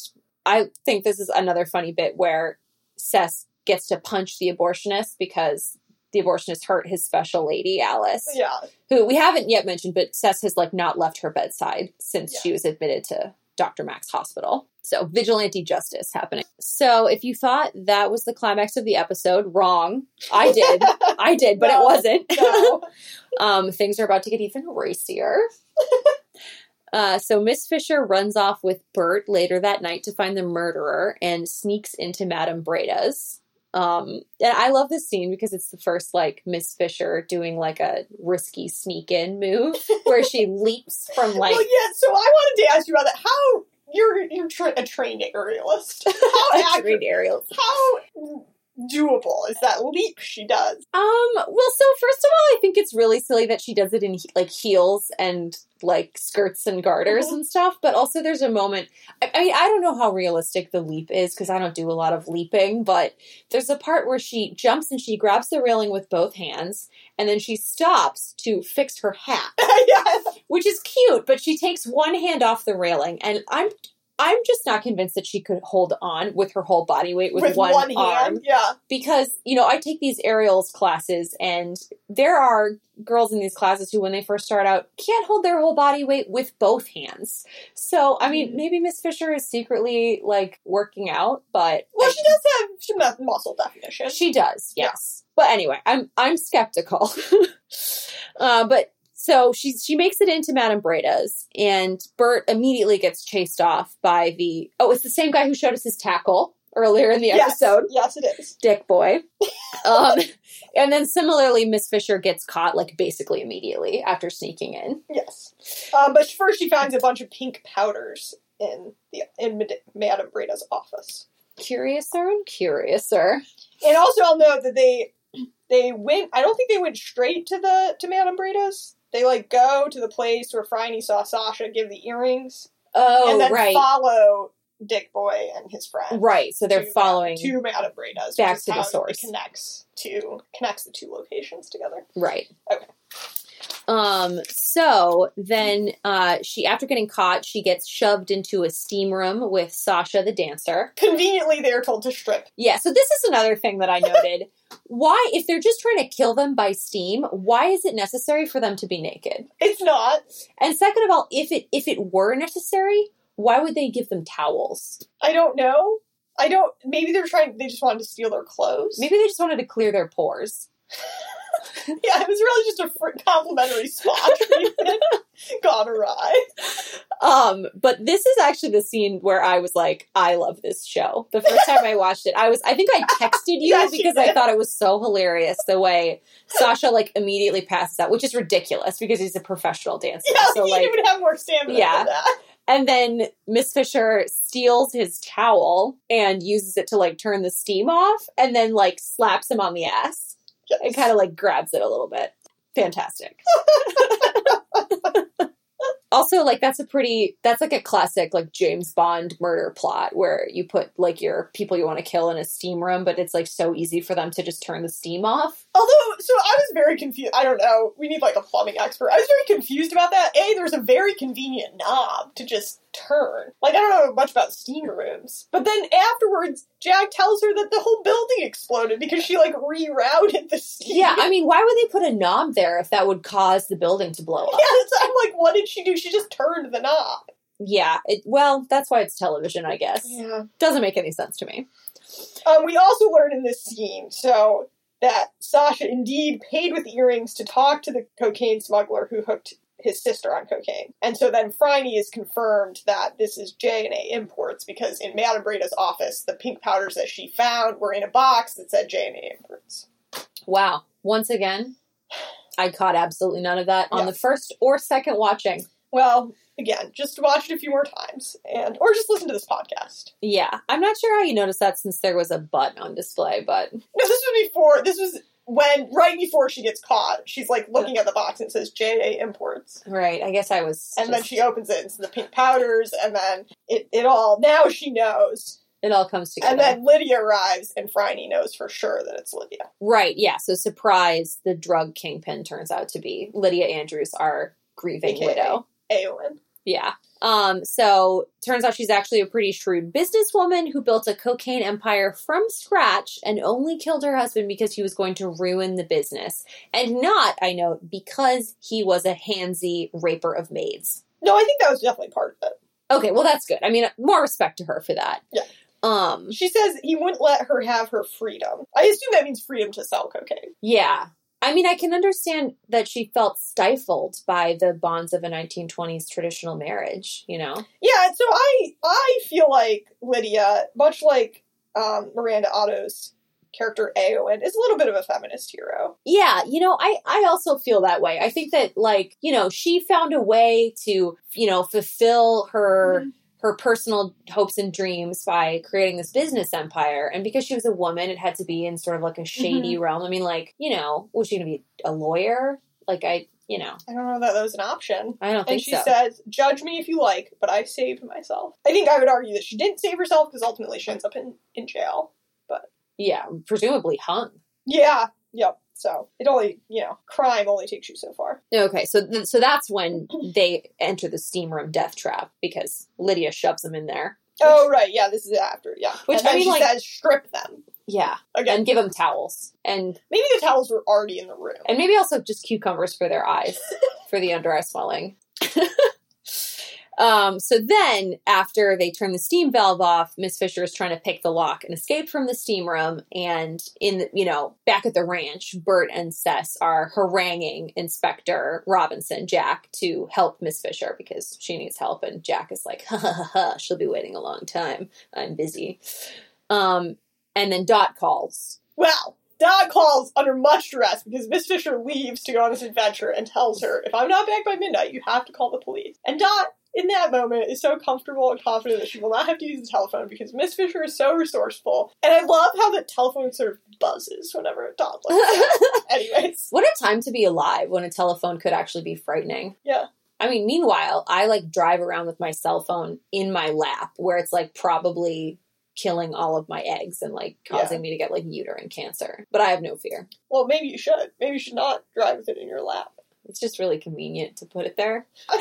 I think this is another funny bit where Cec gets to punch the abortionist because the abortionist hurt his special lady Alice yeah, who we haven't yet mentioned, but Seth has like not left her bedside since Yeah. she was admitted to Dr. Mac's hospital. So vigilante justice happening. So if you thought that was the climax of the episode, wrong. I did. I did, but No. it wasn't. no. um, things are about to get even racier. Uh, so Miss Fisher runs off with Bert later that night to find the murderer and sneaks into Madame Breda's. Um, and I love this scene because it's the first like Miss Fisher doing like a risky sneak in move where she leaps from like well, yeah. So I wanted to ask you about that. How you're you're tra- a trained aerialist? How a accurate? trained aerial. How doable is that leap she does. Um, well, so first of all, I think it's really silly that she does it in like heels and like skirts and garters Mhm. and stuff. But also, there's a moment. I, I mean, I don't know how realistic the leap is because I don't do a lot of leaping. But there's a part where she jumps and she grabs the railing with both hands, and then she stops to fix her hat, yes. which is cute. But she takes one hand off the railing, and I'm. I'm just not convinced that she could hold on with her whole body weight with, one, arm hand. Yeah. because you know I take these aerials classes and there are girls in these classes who when they first start out can't hold their whole body weight with both hands. So I mean Mhm. maybe Miss Fisher is secretly like working out, but Well, I- she does have some muscle definition. she does, Yeah. yes. But anyway, I'm I'm skeptical. uh, but so she she makes it into Madame Breda's, and Bert immediately gets chased off by the oh, it's the same guy who showed us his tackle earlier in the yes. episode. Yes, it is. dick boy. Um, and then similarly, Miss Fisher gets caught like basically immediately after sneaking in. Yes. Um, but first, she finds a bunch of pink powders in the in Mad- Madame Breda's office. Curiouser and curiouser. And also, I'll note that they they went. I don't think they went straight to the to Madame Breda's. They like go to the place where Phryne saw Sasha give the earrings, Oh, and then right. follow Dick Boy and his friend. right. So they're to- following. to Madame Breda's which back to the source. It connects to connects the two locations together. Right. Okay. Um, so then uh she after getting caught, she gets shoved into a steam room with Sasha the dancer. Conveniently, they are told to strip. Yeah, so this is another thing that I noted. why if they're just trying to kill them by steam, why is it necessary for them to be naked? It's not. And second of all, if it if it were necessary, why would they give them towels? I don't know. I don't. Maybe they're trying. They just wanted to steal their clothes. Maybe they just wanted to clear their pores. Yeah, it was really just a fr- complimentary spa treatment gone awry. Um, but this is actually the scene where I was like, I love this show. The first time I watched it, I was I think I texted you Yes, you because I thought it was so hilarious the way Sasha like immediately passes out, which is ridiculous because he's a professional dancer. Yeah, so he like didn't even have more stamina Yeah. than that. and then Miss Fisher steals his towel and uses it to like turn the steam off and then like slaps him on the ass Yes. and kind of like grabs it a little bit. Fantastic. also, like that's a pretty that's like a classic like James Bond murder plot where you put like your people you want to kill in a steam room, but it's like so easy for them to just turn the steam off. Although, so I was very confused. I don't know. We need like a plumbing expert. I was very confused about that. A, there's a very convenient knob to just turn. Like I don't know much about steam rooms, but then afterwards, Jack tells her that the whole building exploded because she like rerouted the steam. Yeah, I mean, why would they put a knob there if that would cause the building to blow up? Yeah, I'm like, what did she do? She just turned the knob. Yeah, it, well, that's why it's television, I guess. Yeah. Doesn't make any sense to me. Um, we also learn in this scene, so that Sasha indeed paid with earrings to talk to the cocaine smuggler who hooked his sister on cocaine. And so then Phryne is confirmed that this is J&A Imports because in Madame Breda's office, the pink powders that she found were in a box that said J&A Imports. Wow. Once again, I caught absolutely none of that on Yeah. the first or second watching. Well, again, just watch it a few more times and or just listen to this podcast. Yeah, I'm not sure how you noticed that since there was a button on display, but No, this was before this was when right before she gets caught, she's like looking at the box and it says J&A Imports. right. I guess I was. and then she opens it and it's the pink powders and then it, it all now she knows it all comes together. and then lydia arrives and Phryne knows for sure that it's lydia right. Yeah. So surprise, the drug kingpin turns out to be Lydia Andrews, our grieving AKA. widow. Eowyn. Yeah. Um, so turns out she's actually a pretty shrewd businesswoman who built a cocaine empire from scratch and only killed her husband because he was going to ruin the business. And not, I note, because he was a handsy raper of maids. no i think that was definitely part of it Okay, well that's good. I mean, more respect to her for that. Yeah. Um, she says he wouldn't let her have her freedom i assume that means freedom to sell cocaine yeah. I mean, I can understand that she felt stifled by the bonds of a 1920s traditional marriage, you know? yeah so i i feel like lydia much like um, miranda otto's character Eowyn is a little bit of a feminist hero Yeah, you know, I I also feel that way. I think that like, you know, she found a way to, you know, fulfill her her personal hopes and dreams by creating this business empire. And because she was a woman, it had to be in sort of like a shady Mm-hmm. realm. I mean, like, you know, was she going to be a lawyer? Like, I, you know, I don't know that that was an option. I don't And think she so. says, "Judge me if you like, but I saved myself." I think I would argue that she didn't save herself because ultimately she ends up in in jail. But. Yeah, presumably hung. Yeah. Yep. So it only, you know, crime only takes you so far. Okay, so th- so that's when they enter the steam room death trap because Lydia shoves them in there. oh right, yeah. This is after, yeah. Which, and then I mean, she like- says, "Strip them." Yeah, Again, and give them towels and maybe the towels were already in the room. and maybe also just cucumbers for their eyes for the under eye swelling. um, so then, after they turn the steam valve off, Miss Fisher is trying to pick the lock and escape from the steam room. And in the, you know back at the ranch, Bert and Cec are haranguing Inspector Robinson Jack to help Miss Fisher because she needs help, and Jack is like, "Ha ha ha ha! She'll be waiting a long time. I'm busy." Um, and then Dot calls. Well, Dot calls under much duress because Miss Fisher leaves to go on this adventure and tells her, if I'm not back by midnight, you have to call the police. And Dot, in that moment, is so comfortable and confident that she will not have to use the telephone because Miss Fisher is so resourceful. And I love how the telephone sort of buzzes whenever Dot looks at. Anyways. What a time to be alive when a telephone could actually be frightening. Yeah. I mean, meanwhile, I like drive around with my cell phone in my lap where it's like probably killing all of my eggs and like causing me to get like uterine cancer. But I have no fear. Well, maybe you should. Maybe you should not drive with it in your lap. It's just really convenient to put it there.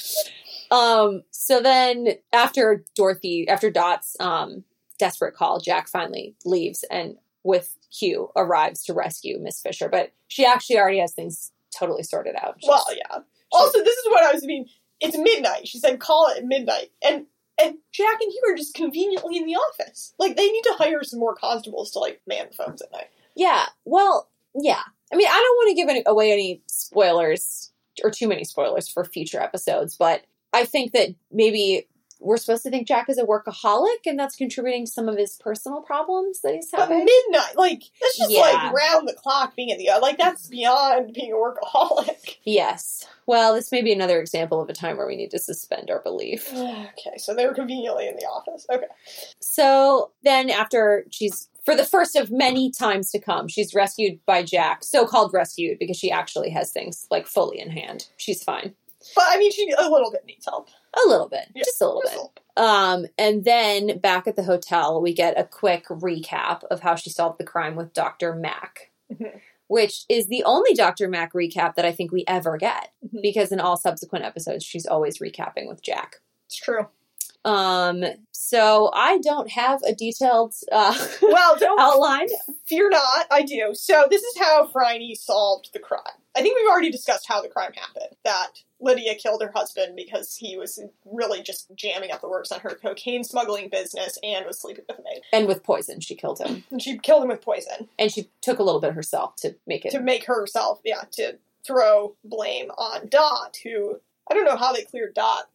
um so then after Dorothy after Dot's um desperate call, Jack finally leaves and with Hugh arrives to rescue Miss Fisher, but she actually already has things totally sorted out. She's- Well, yeah. Also, this is what I was mean. It's midnight. She said, "Call it at midnight," and and Jack and Hugh are just conveniently in the office. Like they need to hire some more constables to like man phones at night. Yeah. Well, yeah. I mean, I don't want to give any, away any spoilers or too many spoilers for future episodes, but I think that maybe we're supposed to think Jack is a workaholic and that's contributing to some of his personal problems that he's having. But midnight, like that's just Yeah. like round the clock being in the like that's beyond being a workaholic. yes. Well, this may be another example of a time where we need to suspend our belief. okay, so they were conveniently in the office. Okay, So then, after she's, for the first of many times to come, she's rescued by Jack, so called rescued because she actually has things like fully in hand. She's fine. but I mean, she a little bit needs help. A little bit. Yeah, Just a little bit. a. Um, and then back at the hotel, we get a quick recap of how she solved the crime with Dr. Mac, Mhm. which is the only Dr. Mac recap that I think we ever get Mhm. because in all subsequent episodes, she's always recapping with Jack. It's true. Um, so I don't have a detailed uh, Well, don't outline. Fear not, I do. So this is how Phryne solved the crime. I think we've already discussed how the crime happened. That Lydia killed her husband because he was really just jamming up the works on her cocaine smuggling business and was sleeping with a maid. And with poison, she killed him. And she killed him with poison And she took a little bit herself to make it. to make herself, yeah, to throw blame on Dot, who I don't know how they cleared Dot,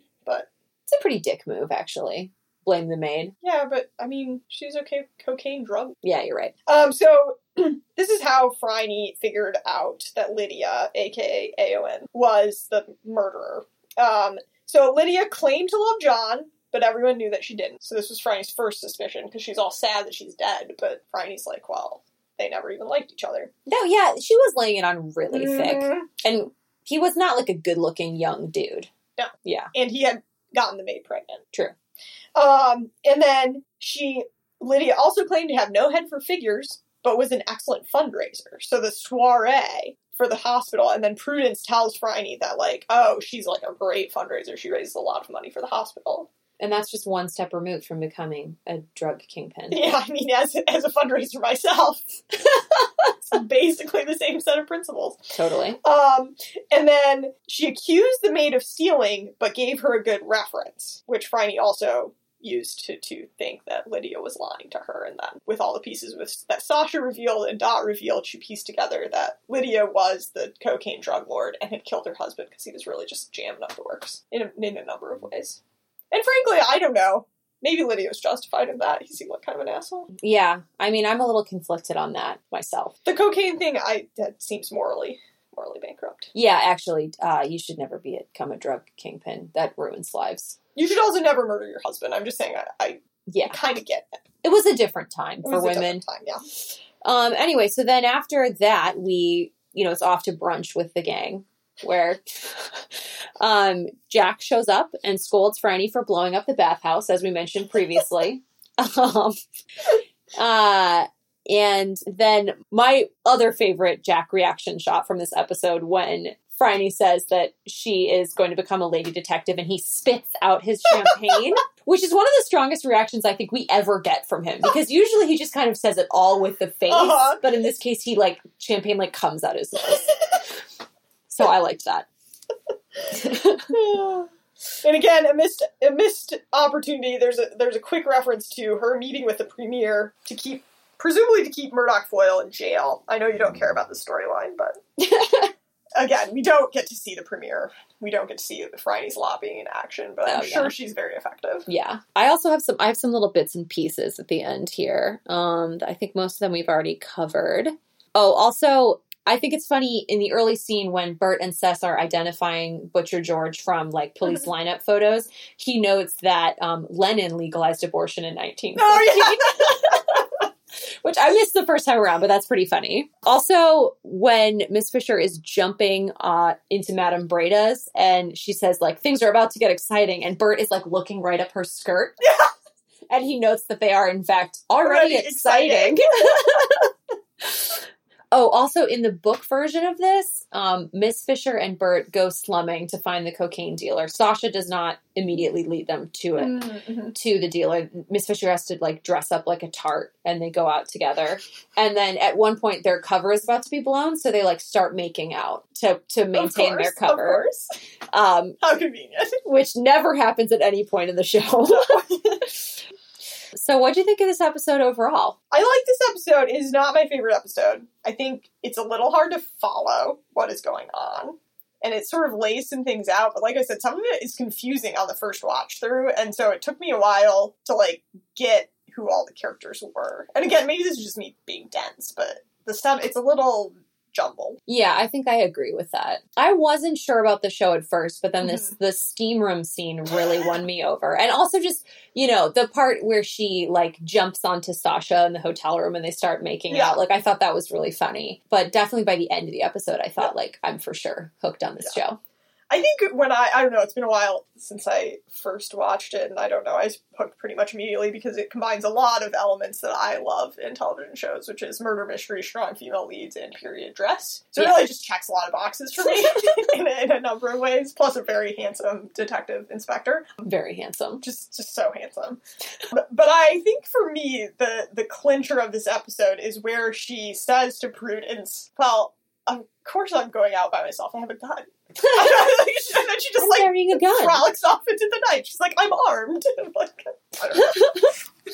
It's a pretty dick move, actually. Blame the maid. yeah, but I mean, she's okay cocaine drug Yeah, you're right. Um, so this is how Phryne figured out that Lydia, aka Aon, was the murderer. Um, so Lydia claimed to love John, but everyone knew that she didn't. So this was Phryne's first suspicion because she's all sad that she's dead. But Phryne's like, well, they never even liked each other. No, yeah, she was laying it on really thick. Mhm. And he was not like a good looking young dude. No. Yeah. And he had gotten the maid pregnant. True. Um, and then she, Lydia also claimed to have no head for figures, but was an excellent fundraiser. So the soiree for the hospital, and then Prudence tells Phryne that, like, oh, she's like a great fundraiser. She raises a lot of money for the hospital. And that's just one step removed from becoming a drug kingpin. Yeah, I mean, as as a fundraiser myself, it's basically the same set of principles. Totally. Um, and then she accused the maid of stealing, but gave her a good reference, which Phryne also used to, to think that Lydia was lying to her. And then, with all the pieces with, that Sasha revealed and Dot revealed, she pieced together that Lydia was the cocaine drug lord and had killed her husband because he was really just jamming up the works in a, in a number of ways. And frankly, I don't know. Maybe Lydia was justified in that. He seemed like kind of an asshole. Yeah. I mean, I'm a little conflicted on that myself. The cocaine thing, I that seems morally morally bankrupt. Yeah, actually, uh, you should never become a drug kingpin. That ruins lives. You should also never murder your husband. I'm just saying, I, I Yeah, kind of get it. it was a different time It for was a women. different Time, yeah. Um. Anyway, so then after that, we you know it's off to brunch with the gang, where um Jack shows up and scolds Phryne for blowing up the bathhouse, as we mentioned previously. um. Uh. And then my other favorite Jack reaction shot from this episode when Phryne says that she is going to become a lady detective and he spits out his champagne, which is one of the strongest reactions I think we ever get from him because usually he just kind of says it all with the face, Uh-huh. but in this case he like champagne like comes out his nose. So I liked that. and again, a missed a missed opportunity. There's a there's a quick reference to her meeting with the premier to keep presumably to keep Murdoch Foyle in jail. I know you don't care about the storyline, but again, we don't get to see the premier. We don't get to see Phryne's lobbying in action, but I'm Oh, sure yeah. she's very effective. Yeah. I also have some I have some little bits and pieces at the end here. Um I think most of them we've already covered. Oh, also I think it's funny in the early scene when Bert and Cec are identifying Butcher George from like police lineup photos. He notes that um, Lenin legalized abortion in 1950, Oh yeah. which I missed the first time around, but that's pretty funny. Also, when Miss Fisher is jumping uh, into Madame Breda's and she says like things are about to get exciting, and Bert is like looking right up her skirt. Yeah. And he notes that they are, in fact, already, Already exciting. Oh, also in the book version of this, um, Miss Fisher and Bert go slumming to find the cocaine dealer. Sasha does not immediately lead them to it Mm-hmm. to the dealer. Miss Fisher has to like dress up like a tart and they go out together. And then at one point their cover is about to be blown, so they like start making out to to maintain their Of cover. course. Um, How convenient. which never happens at any point in the show. so what do you think of this episode overall? I like this episode. It is not my favorite episode. I think it's a little hard to follow what is going on. And it sort of lays some things out, but like I said, some of it is confusing on the first watch through, and so it took me a while to like get who all the characters were. And again, maybe this is just me being dense, but the stuff it's a little jumbled. Yeah, I think I agree with that. I wasn't sure about the show at first, but then this mm-hmm. the steam room scene really won me over. And also just, you know, the part where she like jumps onto Sasha in the hotel room and they start making Yeah. out. Like I thought that was really funny. But definitely by the end of the episode I thought like I'm for sure hooked on this show. I think when I I don't know, it's been a while since I first watched it, and I don't know, I was hooked pretty much immediately because it combines a lot of elements that I love in television shows, which is murder mystery, strong female leads, and period dress. So it really just checks a lot of boxes for me in, a, in a number of ways. Plus, a very handsome detective inspector, Very handsome. just just so handsome. But, but I think for me, the the clincher of this episode is where she says to Prudence, "Well." Of course, I'm going out by myself. I have a gun. and then she just I'm like carrying a gun. frolics off into the night. She's like, I'm armed. I don't know.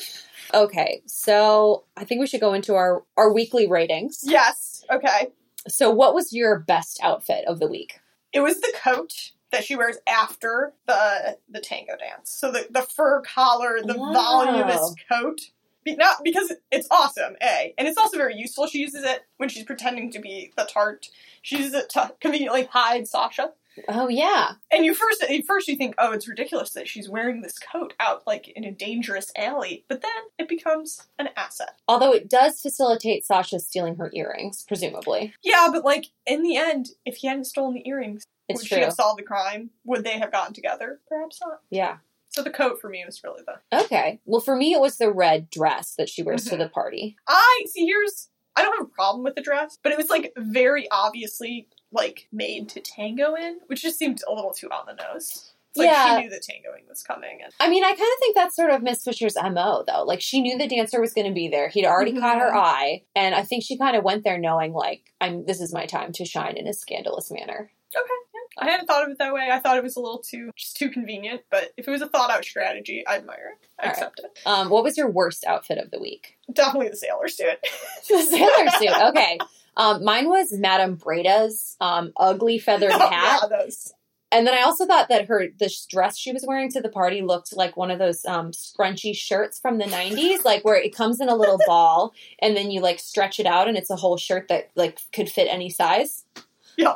Okay, so I think we should go into our our weekly ratings. yes. Okay. So what was your best outfit of the week? It was the coat that she wears after the the tango dance. So the, the fur collar, the Oh. voluminous coat. Be, not because it's awesome, A. And it's also very useful. She uses it when she's pretending to be the tart. She uses it to conveniently hide Sasha. Oh yeah. And you first at first you think, oh, it's ridiculous that she's wearing this coat out like in a dangerous alley. But then it becomes an asset. Although it does facilitate Sasha stealing her earrings, presumably. Yeah, but like in the end, if he hadn't stolen the earrings, It's would true. she have solved the crime? Would they have gotten together? Perhaps not. Yeah. So the coat for me was really the. Okay. Well, for me, it was the red dress that she wears to Mhm. the party. I see. Here's. I don't have a problem with the dress, but it was like very obviously like made to tango in, which just seemed a little too on the nose. Like Yeah. she knew that tangoing was coming, and I mean, I kind of think that's sort of Miss Fisher's MO, though. Like, she knew the dancer was going to be there. He'd already caught her Mhm. eye. And I think she kind of went there knowing, like, I'm, this is my time to shine in a scandalous manner. I hadn't thought of it that way. I thought it was a little too just too convenient, but if it was a thought out strategy, I admire it. I All right. accept it. Um, what was your worst outfit of the week? Definitely the sailor suit. the sailor suit. Okay. Um, mine was Madame Breda's um, ugly feathered Oh, hat. yeah, those. And then I also thought that her the dress she was wearing to the party looked like one of those um, scrunchy shirts from the '90s, like where it comes in a little ball and then you like stretch it out and it's a whole shirt that like could fit any size. Yeah.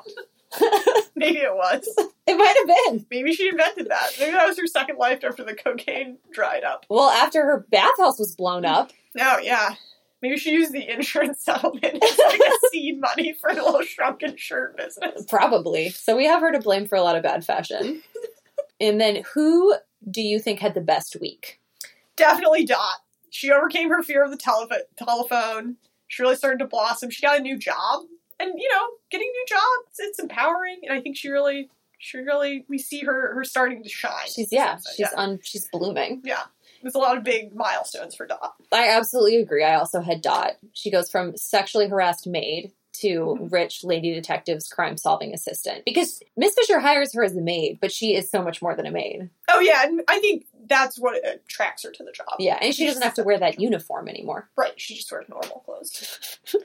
Maybe it was. It might have been. Maybe she invented that. Maybe that was her second life after the cocaine dried up. Well, after her bathhouse was blown up. Oh, yeah. Maybe she used the insurance settlement as like a seed money for the little shrunken shirt business. Probably. So we have her to blame for a lot of bad fashion. and then who do you think had the best week? Definitely Dot. She overcame her fear of the tele- telephone. She really started to blossom. She got a new job. And, you know, getting new jobs, it's empowering. And I think she really, she really, we see her, her starting to shine. She's yeah, So, she's on, she's blooming. yeah. There's a lot of big milestones for Dot. I absolutely agree. I also had Dot. She goes from sexually harassed maid to rich lady detective's crime solving assistant. Because Miss Fisher hires her as a maid, but she is so much more than a maid. Oh, yeah. And I think that's what attracts her to the job. Yeah, and she doesn't have to wear that uniform anymore. Right. She just wears normal clothes.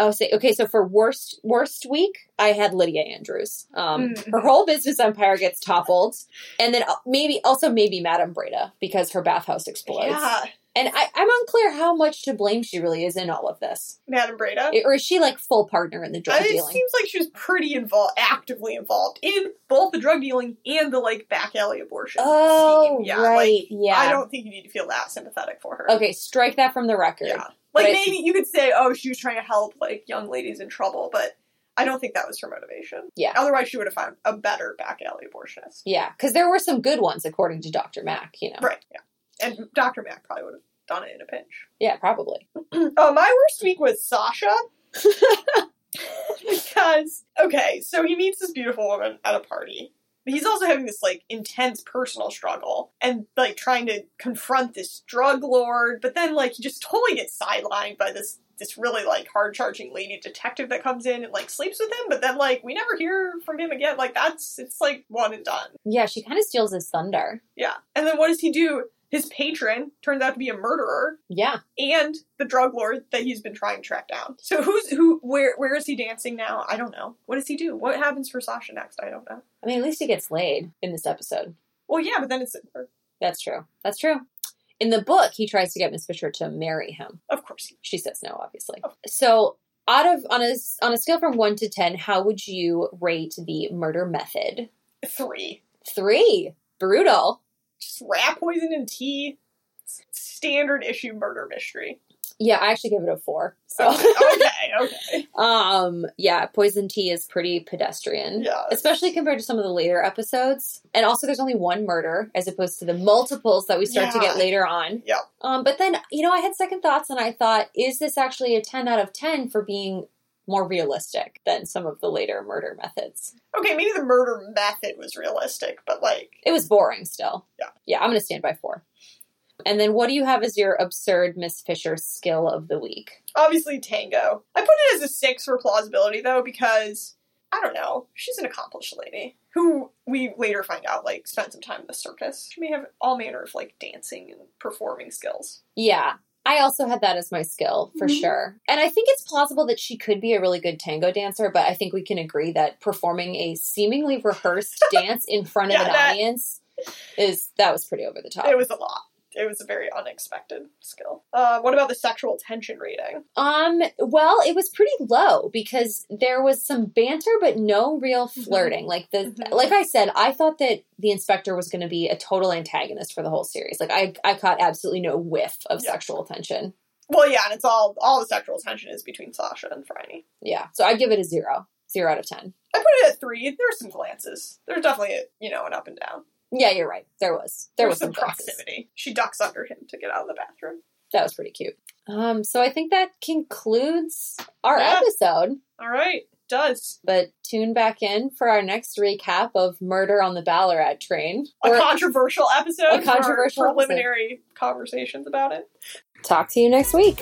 Oh, say okay. So for worst worst week, I had Lydia Andrews. Um, Mm. Her whole business empire gets toppled, and then uh, maybe also maybe Madame Breda because her bathhouse explodes. Yeah. And I, I'm unclear how much to blame she really is in all of this, Madame Breda. or is she like full partner in the drug Uh, it dealing? seems like she was pretty involved, actively involved in both the drug dealing and the like back alley abortion. Oh, scheme. yeah, right, Like, yeah. I don't think you need to feel that sympathetic for her. Okay, strike that from the record. Yeah, like But maybe you could say, oh, she was trying to help like young ladies in trouble, but I don't think that was her motivation. Yeah. Otherwise, she would have found a better back alley abortionist. Yeah, because there were some good ones according to Dr. Mac. You know. Right. Yeah. And Dr. Mac probably would have done it in a pinch. Yeah, probably. Oh, my worst week was Sasha. because, okay, so he meets this beautiful woman at a party. But he's also having this, like, intense personal struggle and, like, trying to confront this drug lord. But then, like, he just totally gets sidelined by this. This really like hard charging lady detective that comes in and like sleeps with him, but then like we never hear from him again. Like that's it's like one and done. Yeah, she kind of steals his thunder. Yeah. And then what does he do? His patron turns out to be a murderer Yeah. and the drug lord that he's been trying to track down. So who's who? Where where is he dancing now? I don't know. What does he do? What happens for Sasha next? I don't know. I mean, at least he gets laid in this episode. Well, yeah, but then it's That's true. That's true. In the book, he tries to get Miss Fisher to marry him. of course. She says no, obviously. So, out of on a on a scale from one to ten, how would you rate the murder method? Three. Three. Brutal. Just rat poison and tea. Standard issue murder mystery. Yeah, I actually give it a four. So, okay, okay. um, yeah, poison tea is pretty pedestrian. Yeah. Especially compared to some of the later episodes. And also, there's only one murder as opposed to the multiples that we start to get later on. Yeah. Um, but then, you know, I had second thoughts and I thought, is this actually a 10 out of 10 for being more realistic than some of the later murder methods? Okay, maybe the murder method was realistic, but like It was boring still. Yeah. Yeah, I'm going to stand by four. And then, what do you have as your absurd Miss Fisher skill of the week? obviously tango. I put it as a six for plausibility though, because I don't know, she's an accomplished lady who we later find out like spent some time in the circus. She may have all manner of like dancing and performing skills. Yeah. I also had that as my skill for Mhm. sure. And I think it's plausible that she could be a really good tango dancer, but I think we can agree that performing a seemingly rehearsed dance in front of Yeah, an that- audience is that was pretty over the top. It was a lot. It was a very unexpected skill. Uh, what about the sexual tension rating? Um, well, it was pretty low because there was some banter but no real Mhm. flirting. Like the Mhm. like I said, I thought that the inspector was going to be a total antagonist for the whole series. Like I I caught absolutely no whiff of Yeah. sexual tension. Well, yeah, and it's all all the sexual tension is between Sasha and Phryne. Yeah. So I'd give it a 0. 0 out of 10. I put it at three. There's some glances. There's definitely a, you know an up and down. Yeah, you're right. There was. There was some proximity. She ducks under him to get out of the bathroom. That was pretty cute. Um, so I think that concludes our Yeah. episode. All right, does But tune back in for our next recap of Murder on the Ballarat Train. a Or controversial episode. A controversial preliminary conversations about it. talk to you next week.